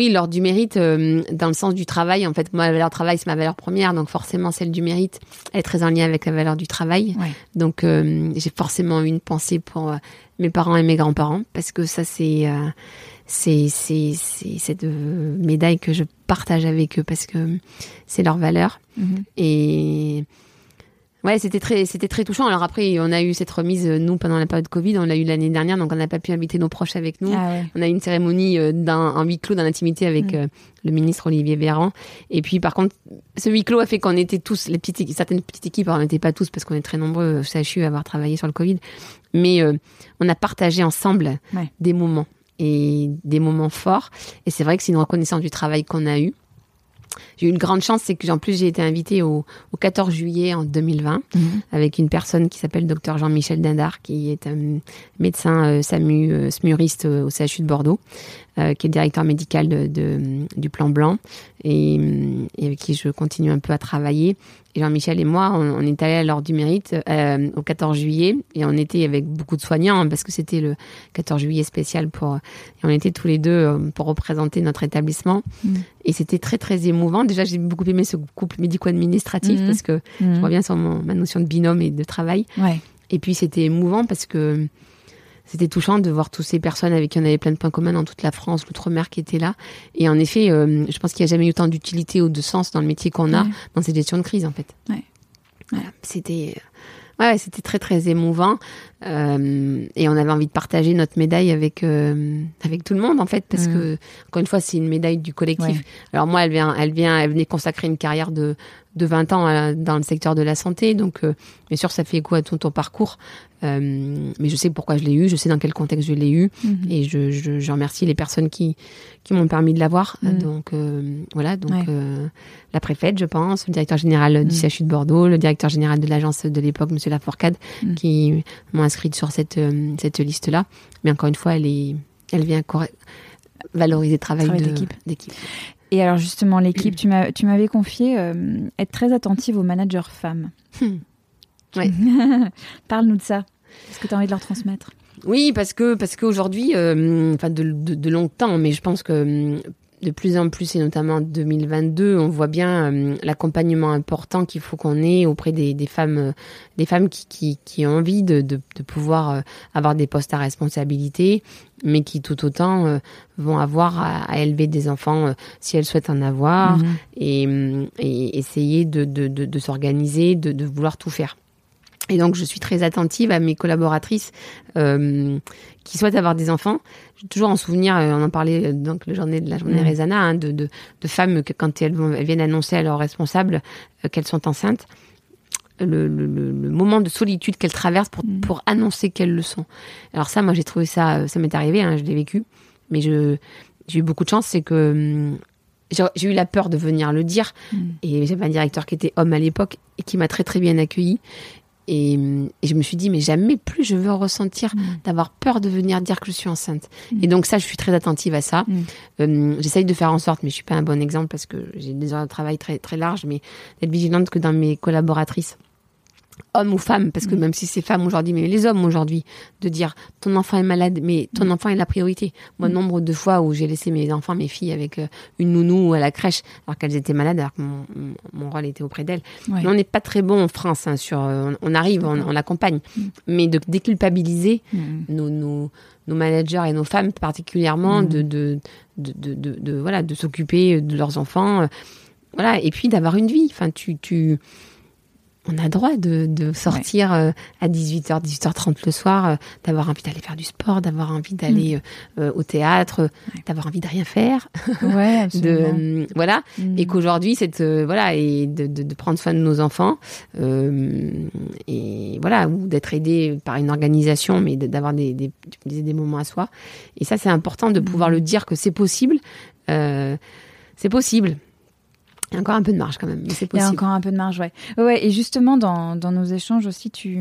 oui, l'ordre du mérite, euh, dans le sens du travail, en fait, moi, la valeur travail, c'est ma valeur première, donc forcément, celle du mérite est très en lien avec la valeur du travail. Donc, euh, j'ai forcément une pensée pour euh, mes parents et mes grands-parents, parce que ça, c'est cette médaille que je partage avec eux, parce que c'est leur valeur. Mm-hmm. Et Ouais, c'était très, c'était très touchant. Alors après, on a eu cette remise, euh, nous, pendant la période Covid, on l'a eu l'année dernière, donc on n'a pas pu inviter nos proches avec nous. Ah on a eu une cérémonie euh, d'un, un huis clos dans l'intimité avec mm. euh, le ministre Olivier Véran. Et puis, par contre, ce huis clos a fait qu'on était tous, les petites, certaines petites équipes, on n'était pas tous parce qu'on est très nombreux au CHU à avoir travaillé sur le Covid, mais on a partagé ensemble des moments et des moments forts. Et c'est vrai que c'est une reconnaissance du travail qu'on a eu. J'ai eu une grande chance, c'est que en plus j'ai été invitée au, au 14 juillet en 2020 mhm. avec une personne qui s'appelle docteur Jean-Michel Dindar, qui est un médecin euh, SAMU, euh, SMURiste euh, au CHU de Bordeaux, euh, qui est directeur médical de, de, du Plan Blanc et, et, avec qui je continue un peu à travailler. Et Jean-Michel et moi, on, on, est allés à l'Ordre du Mérite euh, au 14 juillet et on était avec beaucoup de soignants hein, parce que c'était le 14 juillet spécial pour. Et on était tous les deux pour représenter notre établissement. Mm. Et c'était très très émouvant. Déjà, j'ai beaucoup aimé ce couple médico-administratif mm. parce que je reviens sur mon, ma notion de binôme et de travail. Ouais. Et puis c'était émouvant parce que c'était touchant de voir toutes ces personnes avec qui on avait plein de points communs dans toute la France, l'outre-mer qui étaient là. Et en effet, euh, je pense qu'il n'y a jamais eu autant d'utilité ou de sens dans le métier qu'on a dans cette gestion de crise, en fait. Ouais. Voilà. C'était, ouais, c'était très très émouvant. Euh, et on avait envie de partager notre médaille avec euh, avec tout le monde en fait parce mmh. que encore une fois c'est une médaille du collectif. Ouais. Alors moi elle vient elle vient elle venait consacrer une carrière de de 20 ans euh, dans le secteur de la santé. Donc, euh, bien sûr, ça fait écho à tout ton parcours. Euh, mais je sais pourquoi je l'ai eu, je sais dans quel contexte je l'ai eu. -hmm. Et je, je, je, remercie les personnes qui, qui m'ont permis de l'avoir. -hmm. Donc, euh, voilà. Donc, ouais. la préfète, je pense, le directeur général du CHU de Bordeaux, le directeur général de l'agence de l'époque, monsieur Lafourcade, mm. qui m'ont inscrite sur cette, cette liste-là. Mais encore une fois, elle est, elle vient valoriser le travail, travail d'équipe. Et alors justement, l'équipe, tu m'avais confié être très attentive aux managers femmes. Hmm. Ouais. Parle-nous de ça. Est-ce que tu as envie de leur transmettre? Oui, parce que parce qu'aujourd'hui, enfin de, de, de, longtemps, mais je pense que de plus en plus, et notamment en 2022, on voit bien euh, l'accompagnement important qu'il faut qu'on ait auprès des, des, femmes, euh, des femmes qui, qui, qui ont envie de, de, de, pouvoir euh, avoir des postes à responsabilité, mais qui tout autant vont avoir à, élever des enfants si elles souhaitent en avoir, mhm. et, et, essayer de, de, de s'organiser, de, de vouloir tout faire. Et donc, je suis très attentive à mes collaboratrices euh, qui souhaitent avoir des enfants. J'ai toujours en souvenir, euh, on en parlait euh, donc la journée de la journée mmh. hein, de, de, de, femmes que quand elles, elles, viennent annoncer à leurs responsables euh, qu'elles sont enceintes, le, le, le, moment de solitude qu'elles traversent pour, mmh. pour annoncer qu'elles le sont. Alors ça, moi, j'ai trouvé ça, ça m'est arrivé, hein, je l'ai vécu, mais je j'ai eu beaucoup de chance, c'est que hum, j'ai eu la peur de venir le dire. Mmh. Et j'avais un directeur qui était homme à l'époque et qui m'a très très bien accueilli. Et, je me suis dit, mais jamais plus je veux ressentir mm. d'avoir peur de venir dire que je suis enceinte. Mm. Et donc ça, je suis très attentive à ça. Mm. Euh, j'essaye de faire en sorte, mais je suis pas un bon exemple parce que j'ai des heures de travail très très larges, mais d'être vigilante que dans mes collaboratrices homme ou femme, parce que mm. même si c'est femme aujourd'hui, mais les hommes aujourd'hui, de dire ton enfant est malade, mais ton mm. enfant est la priorité. Moi, mm. nombre de fois où j'ai laissé mes enfants, mes filles avec euh, une nounou à la crèche, alors qu'elles étaient malades, alors que mon, rôle était auprès d'elles. Mais on n'est pas très bon en France hein, sur, euh, on, arrive, on, accompagne, mais de déculpabiliser nos, nos, nos, managers et nos femmes particulièrement de, de, de, de, de, voilà, de s'occuper de leurs enfants, euh, voilà, et puis d'avoir une vie. Enfin, tu, tu on a droit de, de sortir euh, à 18h, 18h30 le soir, euh, d'avoir envie d'aller faire du sport, d'avoir envie d'aller mm. euh, au théâtre, d'avoir envie de rien faire. Ouais, de, voilà. Mm. Et qu'aujourd'hui, c'est voilà, et de, de, de, prendre soin de nos enfants, et voilà, ou d'être aidé par une organisation, mais d'avoir des, des, des moments à soi. Et ça, c'est important de pouvoir mm. le dire que c'est possible. c'est possible. Il y a encore un peu de marge quand même, mais c'est possible. Il y a encore un peu de marge, ouais. Ouais, et justement, dans, dans nos échanges aussi, tu,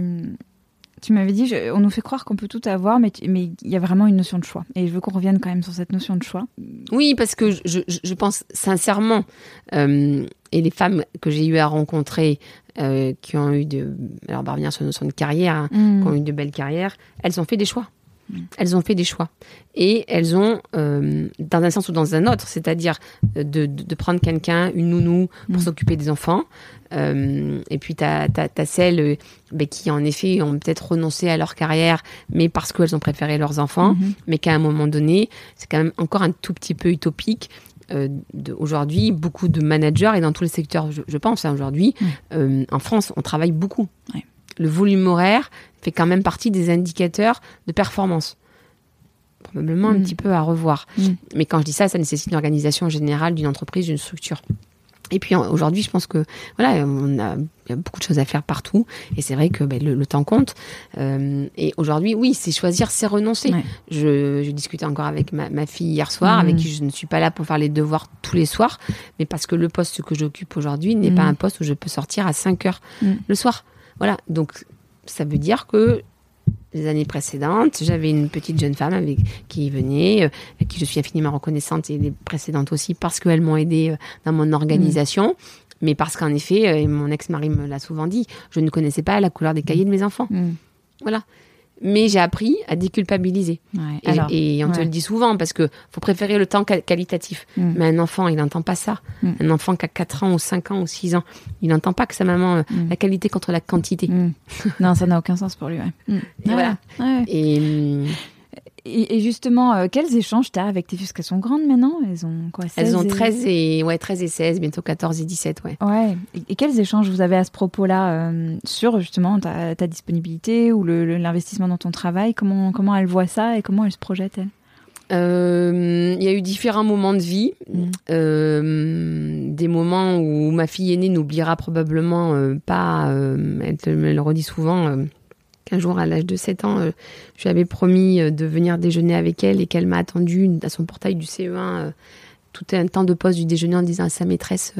tu m'avais dit, on nous fait croire qu'on peut tout avoir, mais mais il y a vraiment une notion de choix. Et je veux qu'on revienne quand même sur cette notion de choix. Oui, parce que je, je, pense sincèrement, euh, et les femmes que j'ai eu à rencontrer, euh, qui ont eu de, alors on va revenir sur la notion de carrière, hein, mm. qui ont eu de belles carrières, elles ont fait des choix. Elles ont fait des choix. Et elles ont, euh, dans un sens ou dans un autre, c'est-à-dire de, de, prendre quelqu'un, une nounou, pour mm. s'occuper des enfants. Euh, et puis, tu as, celles euh, ben, qui, en effet, ont peut-être renoncé à leur carrière, mais parce qu'elles ont préféré leurs enfants, mm-hmm. mais qu'à un moment donné, c'est quand même encore un tout petit peu utopique euh, aujourd'hui, beaucoup de managers, et dans tous les secteurs, je, pense, hein, aujourd'hui, mm. euh, en France, on travaille beaucoup. Le volume horaire, fait quand même partie des indicateurs de performance. Probablement un mm. petit peu à revoir. Mm. Mais quand je dis ça, ça nécessite une organisation générale d'une entreprise, d'une structure. Et puis aujourd'hui, je pense que voilà, on a, il y a beaucoup de choses à faire partout, et c'est vrai que ben, le, temps compte. Euh, et aujourd'hui, oui, c'est choisir, c'est renoncer. Je, je, discutais encore avec ma, ma fille hier soir, mm. avec qui je ne suis pas là pour faire les devoirs tous les soirs, mais parce que le poste que j'occupe aujourd'hui n'est pas un poste où je peux sortir à 5 heures le soir. Voilà, donc ça veut dire que les années précédentes, j'avais une petite jeune femme avec qui venait, euh, à qui je suis infiniment reconnaissante et les précédentes aussi parce qu'elles m'ont aidé euh, dans mon organisation. Mm. Mais parce qu'en effet, euh, et mon ex-mari me l'a souvent dit, je ne connaissais pas la couleur des cahiers de mes enfants. Mm. Voilà mais j'ai appris à déculpabiliser. et, on te le dit souvent parce que faut préférer le temps qualitatif. Mm. Mais un enfant, il n'entend pas ça. Mm. Un enfant qui a 4 ans ou 5 ans ou 6 ans, il n'entend pas que sa maman, euh, mm. la qualité contre la quantité. non, ça n'a aucun sens pour lui. Et voilà. Et, et, justement, euh, quels échanges tu as avec tes filles Parce qu'elles sont grandes maintenant Elles ont quoi 16 Elles ont 13 et, ouais, 13 et 16, bientôt 14 et 17, ouais. Ouais. Et, quels échanges vous avez à ce propos-là euh, sur justement ta, ta disponibilité ou l'investissement dans ton travail? Comment, comment elles voient ça et comment elles se projettent, euh, il y a eu différents moments de vie, mmh. des moments où ma fille aînée n'oubliera probablement pas, elle me le redit souvent, un jour, à l'âge de 7 ans, euh, je lui avais promis euh, de venir déjeuner avec elle et qu'elle m'a attendu à son portail du CE1 euh, tout un temps de pause du déjeuner en disant à sa maîtresse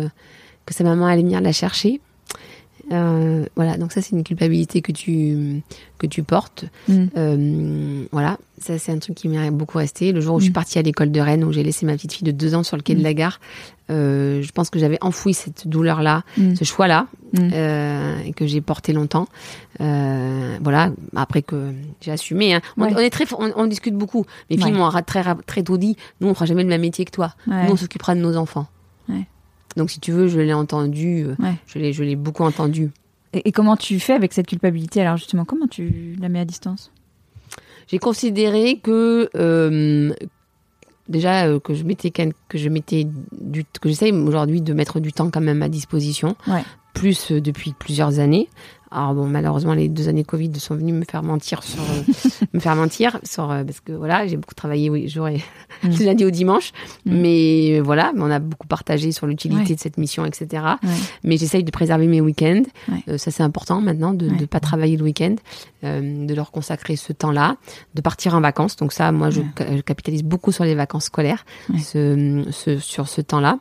que sa maman allait venir la chercher. Euh, voilà, donc ça c'est une culpabilité que tu que tu portes. Mm. Euh, voilà, ça c'est un truc qui m'est beaucoup resté. Le jour où je suis Mm. partie à l'école de Rennes, où j'ai laissé ma petite fille de deux ans sur le quai de Mm. la gare, euh, je pense que j'avais enfoui cette douleur-là, ce choix-là, et que j'ai porté longtemps. Voilà, après que j'ai assumé. hein. On, Ouais. on est très, on, on discute beaucoup. Mes filles Ouais. m'ont très, très tôt dit, nous on fera jamais le même métier que toi. Ouais. Nous on s'occupera de nos enfants. Donc si tu veux, je l'ai entendu, euh, Ouais. je l'ai, je l'ai beaucoup entendu. Et, et comment tu fais avec cette culpabilité? Alors justement, comment tu la mets à distance? J'ai considéré que euh, déjà euh, que je mettais que je mettais du que j'essaye aujourd'hui de mettre du temps quand même à disposition, Ouais. Plus euh, depuis plusieurs années. Alors bon, malheureusement les deux années Covid sont venues me faire mentir sur euh, me faire mentir sur euh, parce que voilà j'ai beaucoup travaillé oui jour et Mm. du lundi au dimanche, Mm. mais voilà on a beaucoup partagé sur l'utilité Ouais. de cette mission etc. Ouais. Mais j'essaye de préserver mes week-ends. Ouais. Euh, ça, c'est important maintenant de ne pas travailler le week-end, euh, de leur consacrer ce temps-là, de partir en vacances. Donc ça, moi, je, capitalise beaucoup sur les vacances scolaires, Ouais. ce, ce- sur ce temps-là.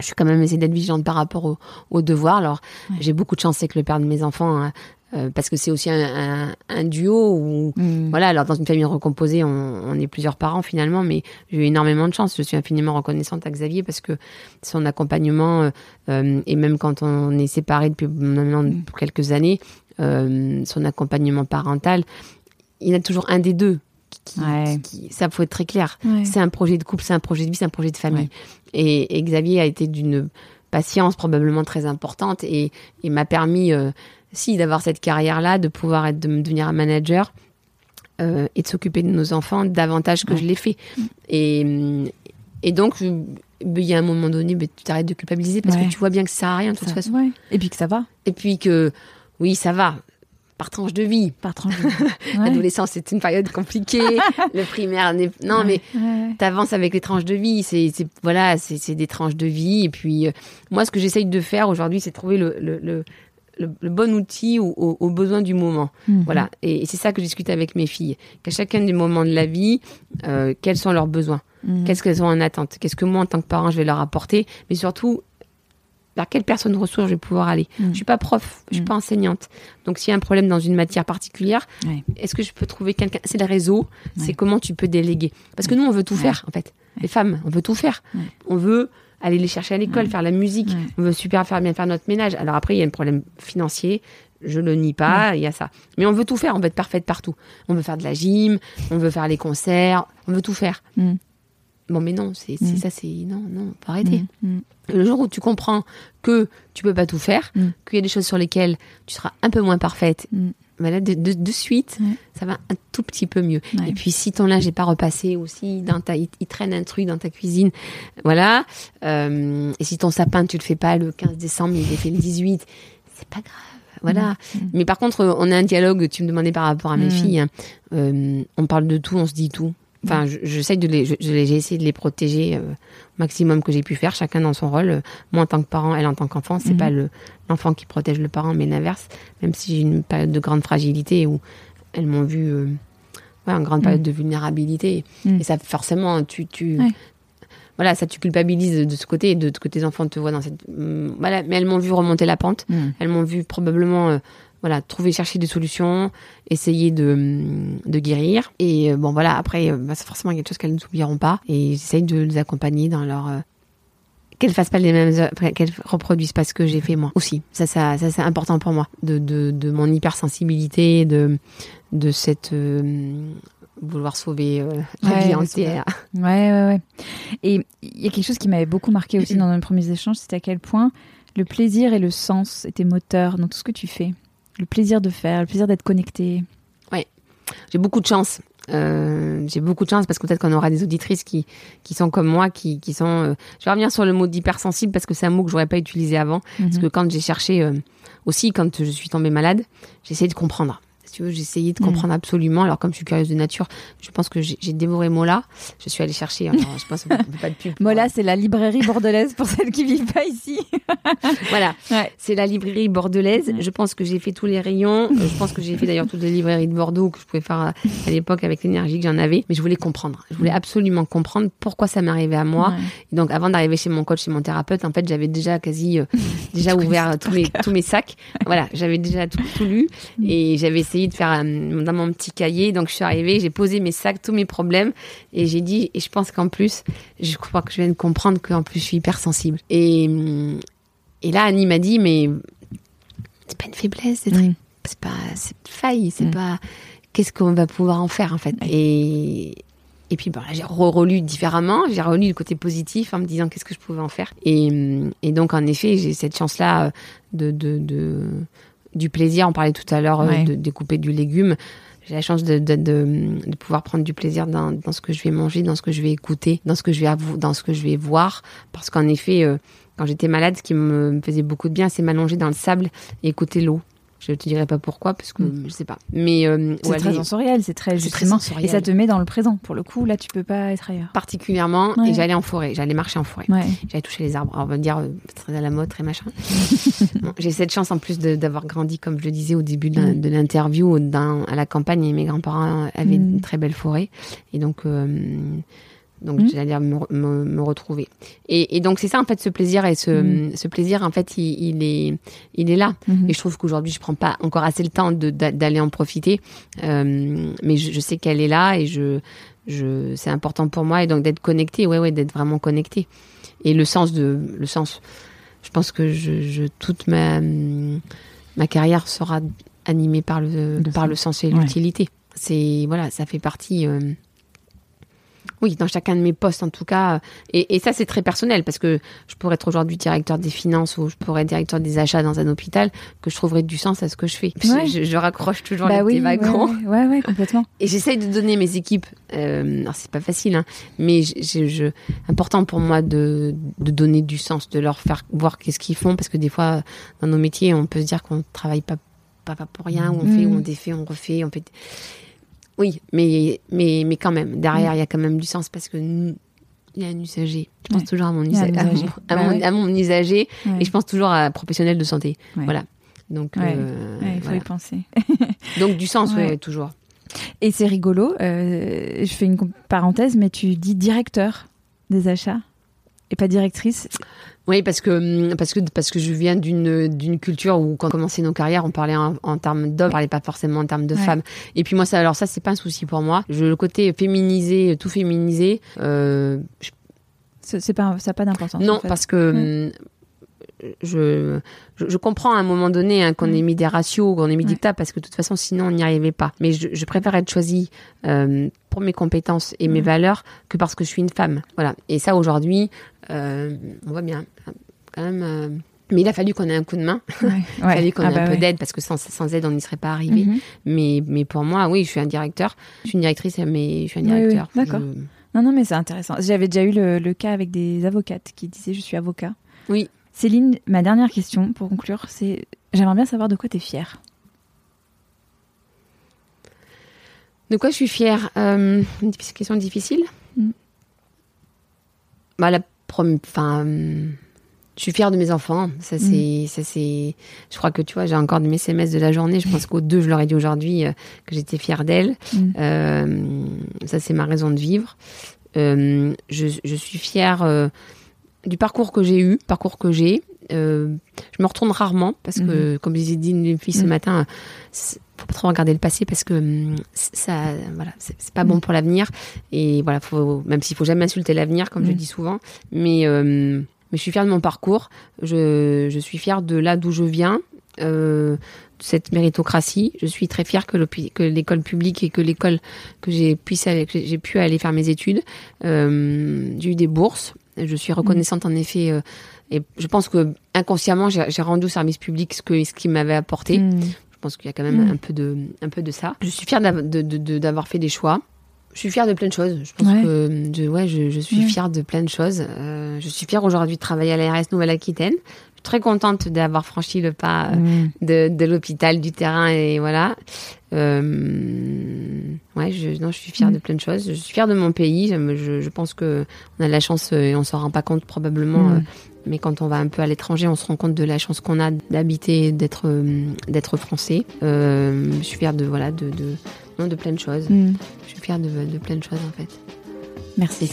Je suis quand même essayé d'être vigilante par rapport au- aux devoirs. Alors, Ouais. j'ai beaucoup de chance avec le père de mes enfants, hein, euh, parce que c'est aussi un, un- un duo où Mm. voilà, alors dans une famille recomposée, on, on est plusieurs parents finalement, mais j'ai eu énormément de chance. Je suis infiniment reconnaissante à Xavier parce que son accompagnement, euh, euh, et même quand on est séparés depuis maintenant Mm. quelques années, euh, son accompagnement parental, il y a toujours un des deux. Qui, Ouais. qui- ça faut être très clair. Ouais. C'est un projet de couple, c'est un projet de vie, c'est un projet de famille. Et, et Xavier a été d'une patience probablement très importante et, et m'a permis, euh, si, d'avoir cette carrière-là, de pouvoir être, de devenir un manager euh, et de s'occuper de nos enfants davantage que je l'ai fait. Et, hum, et donc, euh, il y a un moment donné, ben, tu t'arrêtes de culpabiliser parce que tu vois bien que ça sert à rien de toute Ça- façon. Et puis que ça va, Et puis que, oui, ça va. Par tranche de vie. par tranche. de vie. Ouais. L'adolescence, c'est une période compliquée. le primaire. Non, Ouais. mais Ouais. t'avances avec les tranches de vie. C'est, voilà, c'est, des tranches de vie. Et puis, euh, moi, ce que j'essaye de faire aujourd'hui, c'est trouver le, le, le, le- le bon outil aux, aux- aux besoins du moment. Mhm. Voilà. Et, et c'est ça que je discute avec mes filles. Qu'à chacun des moments de la vie, euh, quels sont leurs besoins? Mhm. Qu'est-ce qu'elles ont en attente? Qu'est-ce que moi, en tant que parent, je vais leur apporter? Mais surtout, vers quelle personne ressource je vais pouvoir aller Mhm. Je suis pas prof, je suis Mhm. pas enseignante. Donc, s'il y a un problème dans une matière particulière, Ouais. est-ce que je peux trouver quelqu'un? C'est le réseau, Ouais. c'est comment tu peux déléguer. Parce que nous, on veut tout faire, en fait. Les femmes, on veut tout faire. On veut aller les chercher à l'école, faire la musique. On veut super faire bien faire notre ménage. Alors après, il y a un problème financier. Je le nie pas, il y a ça. Mais on veut tout faire, on veut être parfaite partout. On veut faire de la gym, on veut faire les concerts, on veut tout faire. Mm. Bon, mais non, c'est Mm. ça, c'est non, non, faut arrêter. Mhm. Le jour où tu comprends que tu peux pas tout faire, Mm. qu'il y a des choses sur lesquelles tu seras un peu moins parfaite, Mm. bah là, de, de, de suite, ça va un tout petit peu mieux. Ouais. Et puis, si ton linge n'est pas repassé aussi, dans ta, il, il traîne un truc dans ta cuisine, voilà. Euh, et si ton sapin, tu le fais pas le 15 décembre, il est fait le 18, c'est pas grave. Voilà. Mm. Mais par contre, on a un dialogue, tu me demandais par rapport à mes Mm. filles, hein. Euh, on parle de tout, on se dit tout. Enfin, je- j'essaie de les, j'ai essayé de les protéger euh, au maximum que j'ai pu faire, chacun dans son rôle. Euh, Moi en tant que parent, elle en tant qu'enfant, c'est Mhm. pas le l'enfant qui protège le parent, mais l'inverse. Même si j'ai une période de grande fragilité où elles m'ont vu, euh, ouais, en grande Mhm. période de vulnérabilité. Mhm. Et ça, forcément, tu, tu, Ouais. voilà, ça tu culpabilises de, de ce côté, de, de que tes enfants te voient dans cette, hum, voilà. Mais elles m'ont vu remonter la pente. Mhm. Elles m'ont vu probablement euh, voilà, trouver, chercher des solutions, essayer de, de guérir. Et euh, bon, voilà, après, euh, bah, c'est forcément quelque chose qu'elles n'oublieront pas. Et j'essaye de les accompagner dans leur. euh, qu'elles fassent pas les mêmes qu'elles reproduisent pas ce que j'ai fait moi aussi. Ça, ça, ça c'est important pour moi, de, de, de mon hypersensibilité, de, de cette euh, vouloir sauver euh, la Ouais, vie entière. Ouais, ouais, ouais. Et il y a quelque chose qui m'avait beaucoup marqué aussi dans nos premiers échanges, c'était à quel point le plaisir et le sens étaient moteurs dans tout ce que tu fais. Le plaisir de faire, le plaisir d'être connecté. J'ai beaucoup de chance. Euh, j'ai beaucoup de chance parce que peut-être qu'on aura des auditrices qui, qui sont comme moi, qui, qui sont. euh, Je vais revenir sur le mot d'hypersensible parce que c'est un mot que j'aurais pas utilisé avant. Parce que quand j'ai cherché euh, aussi, quand je suis tombée malade, j'ai essayé de comprendre. Tu veux, j'ai essayé de comprendre absolument. Alors, comme je suis curieuse de nature, je pense que j'ai dévoré Mola. Je suis allée chercher. alors, je pense qu'on fait pas de pub. Mola, c'est la librairie bordelaise pour celles qui vivent pas ici. Voilà. Ouais. C'est la librairie bordelaise. Je pense que j'ai fait tous les rayons. Euh, Je pense que j'ai fait d'ailleurs toutes les librairies de Bordeaux que je pouvais faire à, à l'époque avec l'énergie que j'en avais. Mais je voulais comprendre. Je voulais absolument comprendre pourquoi ça m'arrivait à moi. Ouais. Et donc, avant d'arriver chez mon coach, chez mon thérapeute, en fait, j'avais déjà quasi euh, déjà ouvert euh, tous mes tous mes sacs. Voilà, j'avais déjà tout, tout lu et j'avais essayé de faire euh, dans mon petit cahier. Donc, je suis arrivée, j'ai posé mes sacs, tous mes problèmes et j'ai dit. Et je pense qu'en plus, je crois que je viens de comprendre qu'en plus, je suis hypersensible. Et hum, et là, Annie m'a dit, mais c'est pas une faiblesse, c'est c'est pas, c'est une faille, c'est Mm. pas. Qu'est-ce qu'on va pouvoir en faire en fait. Et et puis bon, là, j'ai re- relu différemment, j'ai relu le côté positif en me disant qu'est-ce que je pouvais en faire. Et, hum, et donc en effet, j'ai cette chance-là euh, de, de, de du plaisir. On parlait tout à l'heure euh, Ouais. de découper du légume. J'ai la chance de, de, de, de pouvoir prendre du plaisir dans, dans ce que je vais manger, dans ce que je vais écouter, dans ce que je vais dans ce que je vais voir. Parce qu'en effet, euh, quand j'étais malade, ce qui me faisait beaucoup de bien, c'est m'allonger dans le sable et écouter l'eau. Je te dirai pas pourquoi, parce que je sais pas. Mais euh, C'est très sensoriel, c'est très très sensoriel. et ça te met dans le présent. Pour le coup, là, tu peux pas être ailleurs. particulièrement, Ouais. et j'allais en forêt, j'allais marcher en forêt. Ouais. J'allais toucher les arbres. Alors, on va dire, euh, très à la mode, très machin. Bon, J'ai cette chance en plus d'avoir grandi, comme je le disais au début de Mm. l'interview, à la campagne, et mes grands-parents avaient Mm. une très belle forêt. Et donc, euh, donc Mm. j'allais dire me, me- me retrouver. Et, et donc, c'est ça, en fait, ce plaisir. Et ce, Mm. ce plaisir, en fait, il, il est, il est là. Mhm. Et je trouve qu'aujourd'hui, je prends pas encore assez le temps d'aller en profiter. Euh, mais je, je sais qu'elle est là et je, je, c'est important pour moi. Et donc, d'être connecté, ouais, ouais, d'être vraiment connecté. Et le sens de, le sens, je pense que je, je toute ma, ma carrière sera animée par le, Le par sens. le sens et Ouais. l'utilité. C'est, voilà, ça fait partie, euh, oui, dans chacun de mes postes en tout cas. Et, et ça, c'est très personnel parce que je pourrais être aujourd'hui directeur des finances ou je pourrais être directeur des achats dans un hôpital que je trouverais du sens à ce que je fais. Ouais. Je, je raccroche toujours Bah les oui, wagons. ouais, ouais, ouais, complètement. Et j'essaye de donner mes équipes. Euh, alors c'est pas facile, hein, mais je, important pour moi de, de donner du sens, de leur faire voir qu'est-ce qu'ils font, parce que des fois dans nos métiers, on peut se dire qu'on travaille pas pas, pas pour rien, ou on fait, ou on défait, on refait, on fait. Oui, mais mais mais quand même derrière, il y a quand même du sens parce que il y a un usager. Je pense Ouais. toujours à mon, usa- à à Bah mon- ouais. à mon usager Ouais. et je pense toujours à un professionnel de santé. Voilà. Donc, euh, il faut voilà. y penser. donc du sens, ouais, toujours. Et c'est rigolo, euh, je fais une parenthèse, mais tu dis directeur des achats? Et pas directrice. Oui, parce que parce que parce que je viens d'une d'une culture où quand on commençait nos carrières, on parlait en, en termes d'hommes, on parlait pas forcément en termes de Ouais. femmes. Et puis moi, ça, alors ça, c'est pas un souci pour moi. Je, le côté féminisé, tout féminisé, euh, je- C'est c'est pas, ça n'a pas d'importance. non, en fait. parce que hum, je, je je comprends à un moment donné hein, qu'on Mm. ait mis des ratios, qu'on ait mis Ouais. des tables, parce que de toute façon, sinon, on n'y arrivait pas. Mais je, je préfère être choisie euh, pour mes compétences et mes Mm. valeurs que parce que je suis une femme. Voilà. Et ça, aujourd'hui, euh, on voit bien, quand même. euh, mais il a fallu qu'on ait un coup de main. Ouais, Il a ouais. fallu qu'on Ah ait bah un peu ouais. d'aide parce que sans, sans aide, on n'y serait pas arrivé. Mhm. Mais, mais pour moi, oui, je suis un directeur. Je suis une directrice, mais je suis un Oui, oui, directeur. d'accord. Je- Non, non, mais c'est intéressant. J'avais déjà eu le, le cas avec des avocates qui disaient je suis avocat. Oui. Céline, ma dernière question pour conclure, c'est j'aimerais bien savoir de quoi tu es fière. De quoi je suis fière euh, Une question difficile. Mm. Bah, la enfin, je suis fière de mes enfants. Ça, Mm. c'est, ça, c'est. Je crois que tu vois, j'ai encore de mes SMS de la journée. Je pense qu'aux deux, je leur ai dit aujourd'hui euh, que j'étais fière d'elles. Mm. Euh, ça, c'est ma raison de vivre. Je, je suis fière du parcours que j'ai eu, parcours que j'ai. Euh, je me retourne rarement parce que, comme je disais dit une fille ce Mhm. matin, faut pas trop regarder le passé parce que hum, ça, voilà, c'est pas bon Mhm. pour l'avenir. Et voilà, faut, même s'il faut jamais insulter l'avenir, comme je Mhm. dis souvent, mais euh, mais je suis fière de mon parcours. Je, je suis fière de là d'où je viens. Euh, de cette méritocratie, je suis très fière que l'école publique et que l'école que j'ai pu aller faire mes études. Euh, j'ai eu des bourses. Je suis reconnaissante en effet. euh, et je pense que inconsciemment, j'ai rendu au service public ce que ce qu'il m'avait apporté. Mm. Je pense qu'il y a quand même Mm. un peu de un peu de ça. Je suis fière d'av- de- de- de- d'avoir fait des choix. Je suis fière de plein de choses. Je pense Ouais. que je, ouais, je, je suis Ouais. fière de plein de choses. Euh, je suis fière aujourd'hui de travailler à l'ARS Nouvelle-Aquitaine. Très contente d'avoir franchi le pas euh, Mm. de, de l'hôpital, du terrain et voilà. Euh, ouais, je, non, je suis fière Mm. de plein de choses. Je suis fière de mon pays. Je, pense que on a de la chance et on s'en rend pas compte probablement. Mm. euh, mais quand on va un peu à l'étranger, on se rend compte de la chance qu'on a d'habiter, d'être, d'être français. Euh, je suis fière de voilà, de, de, non, de plein de choses. Mm. Je suis fière de, de plein de choses en fait. Merci.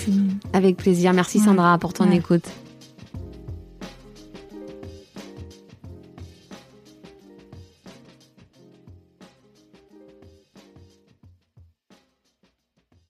Avec plaisir. Merci. Sandra pour ton Ouais. écoute.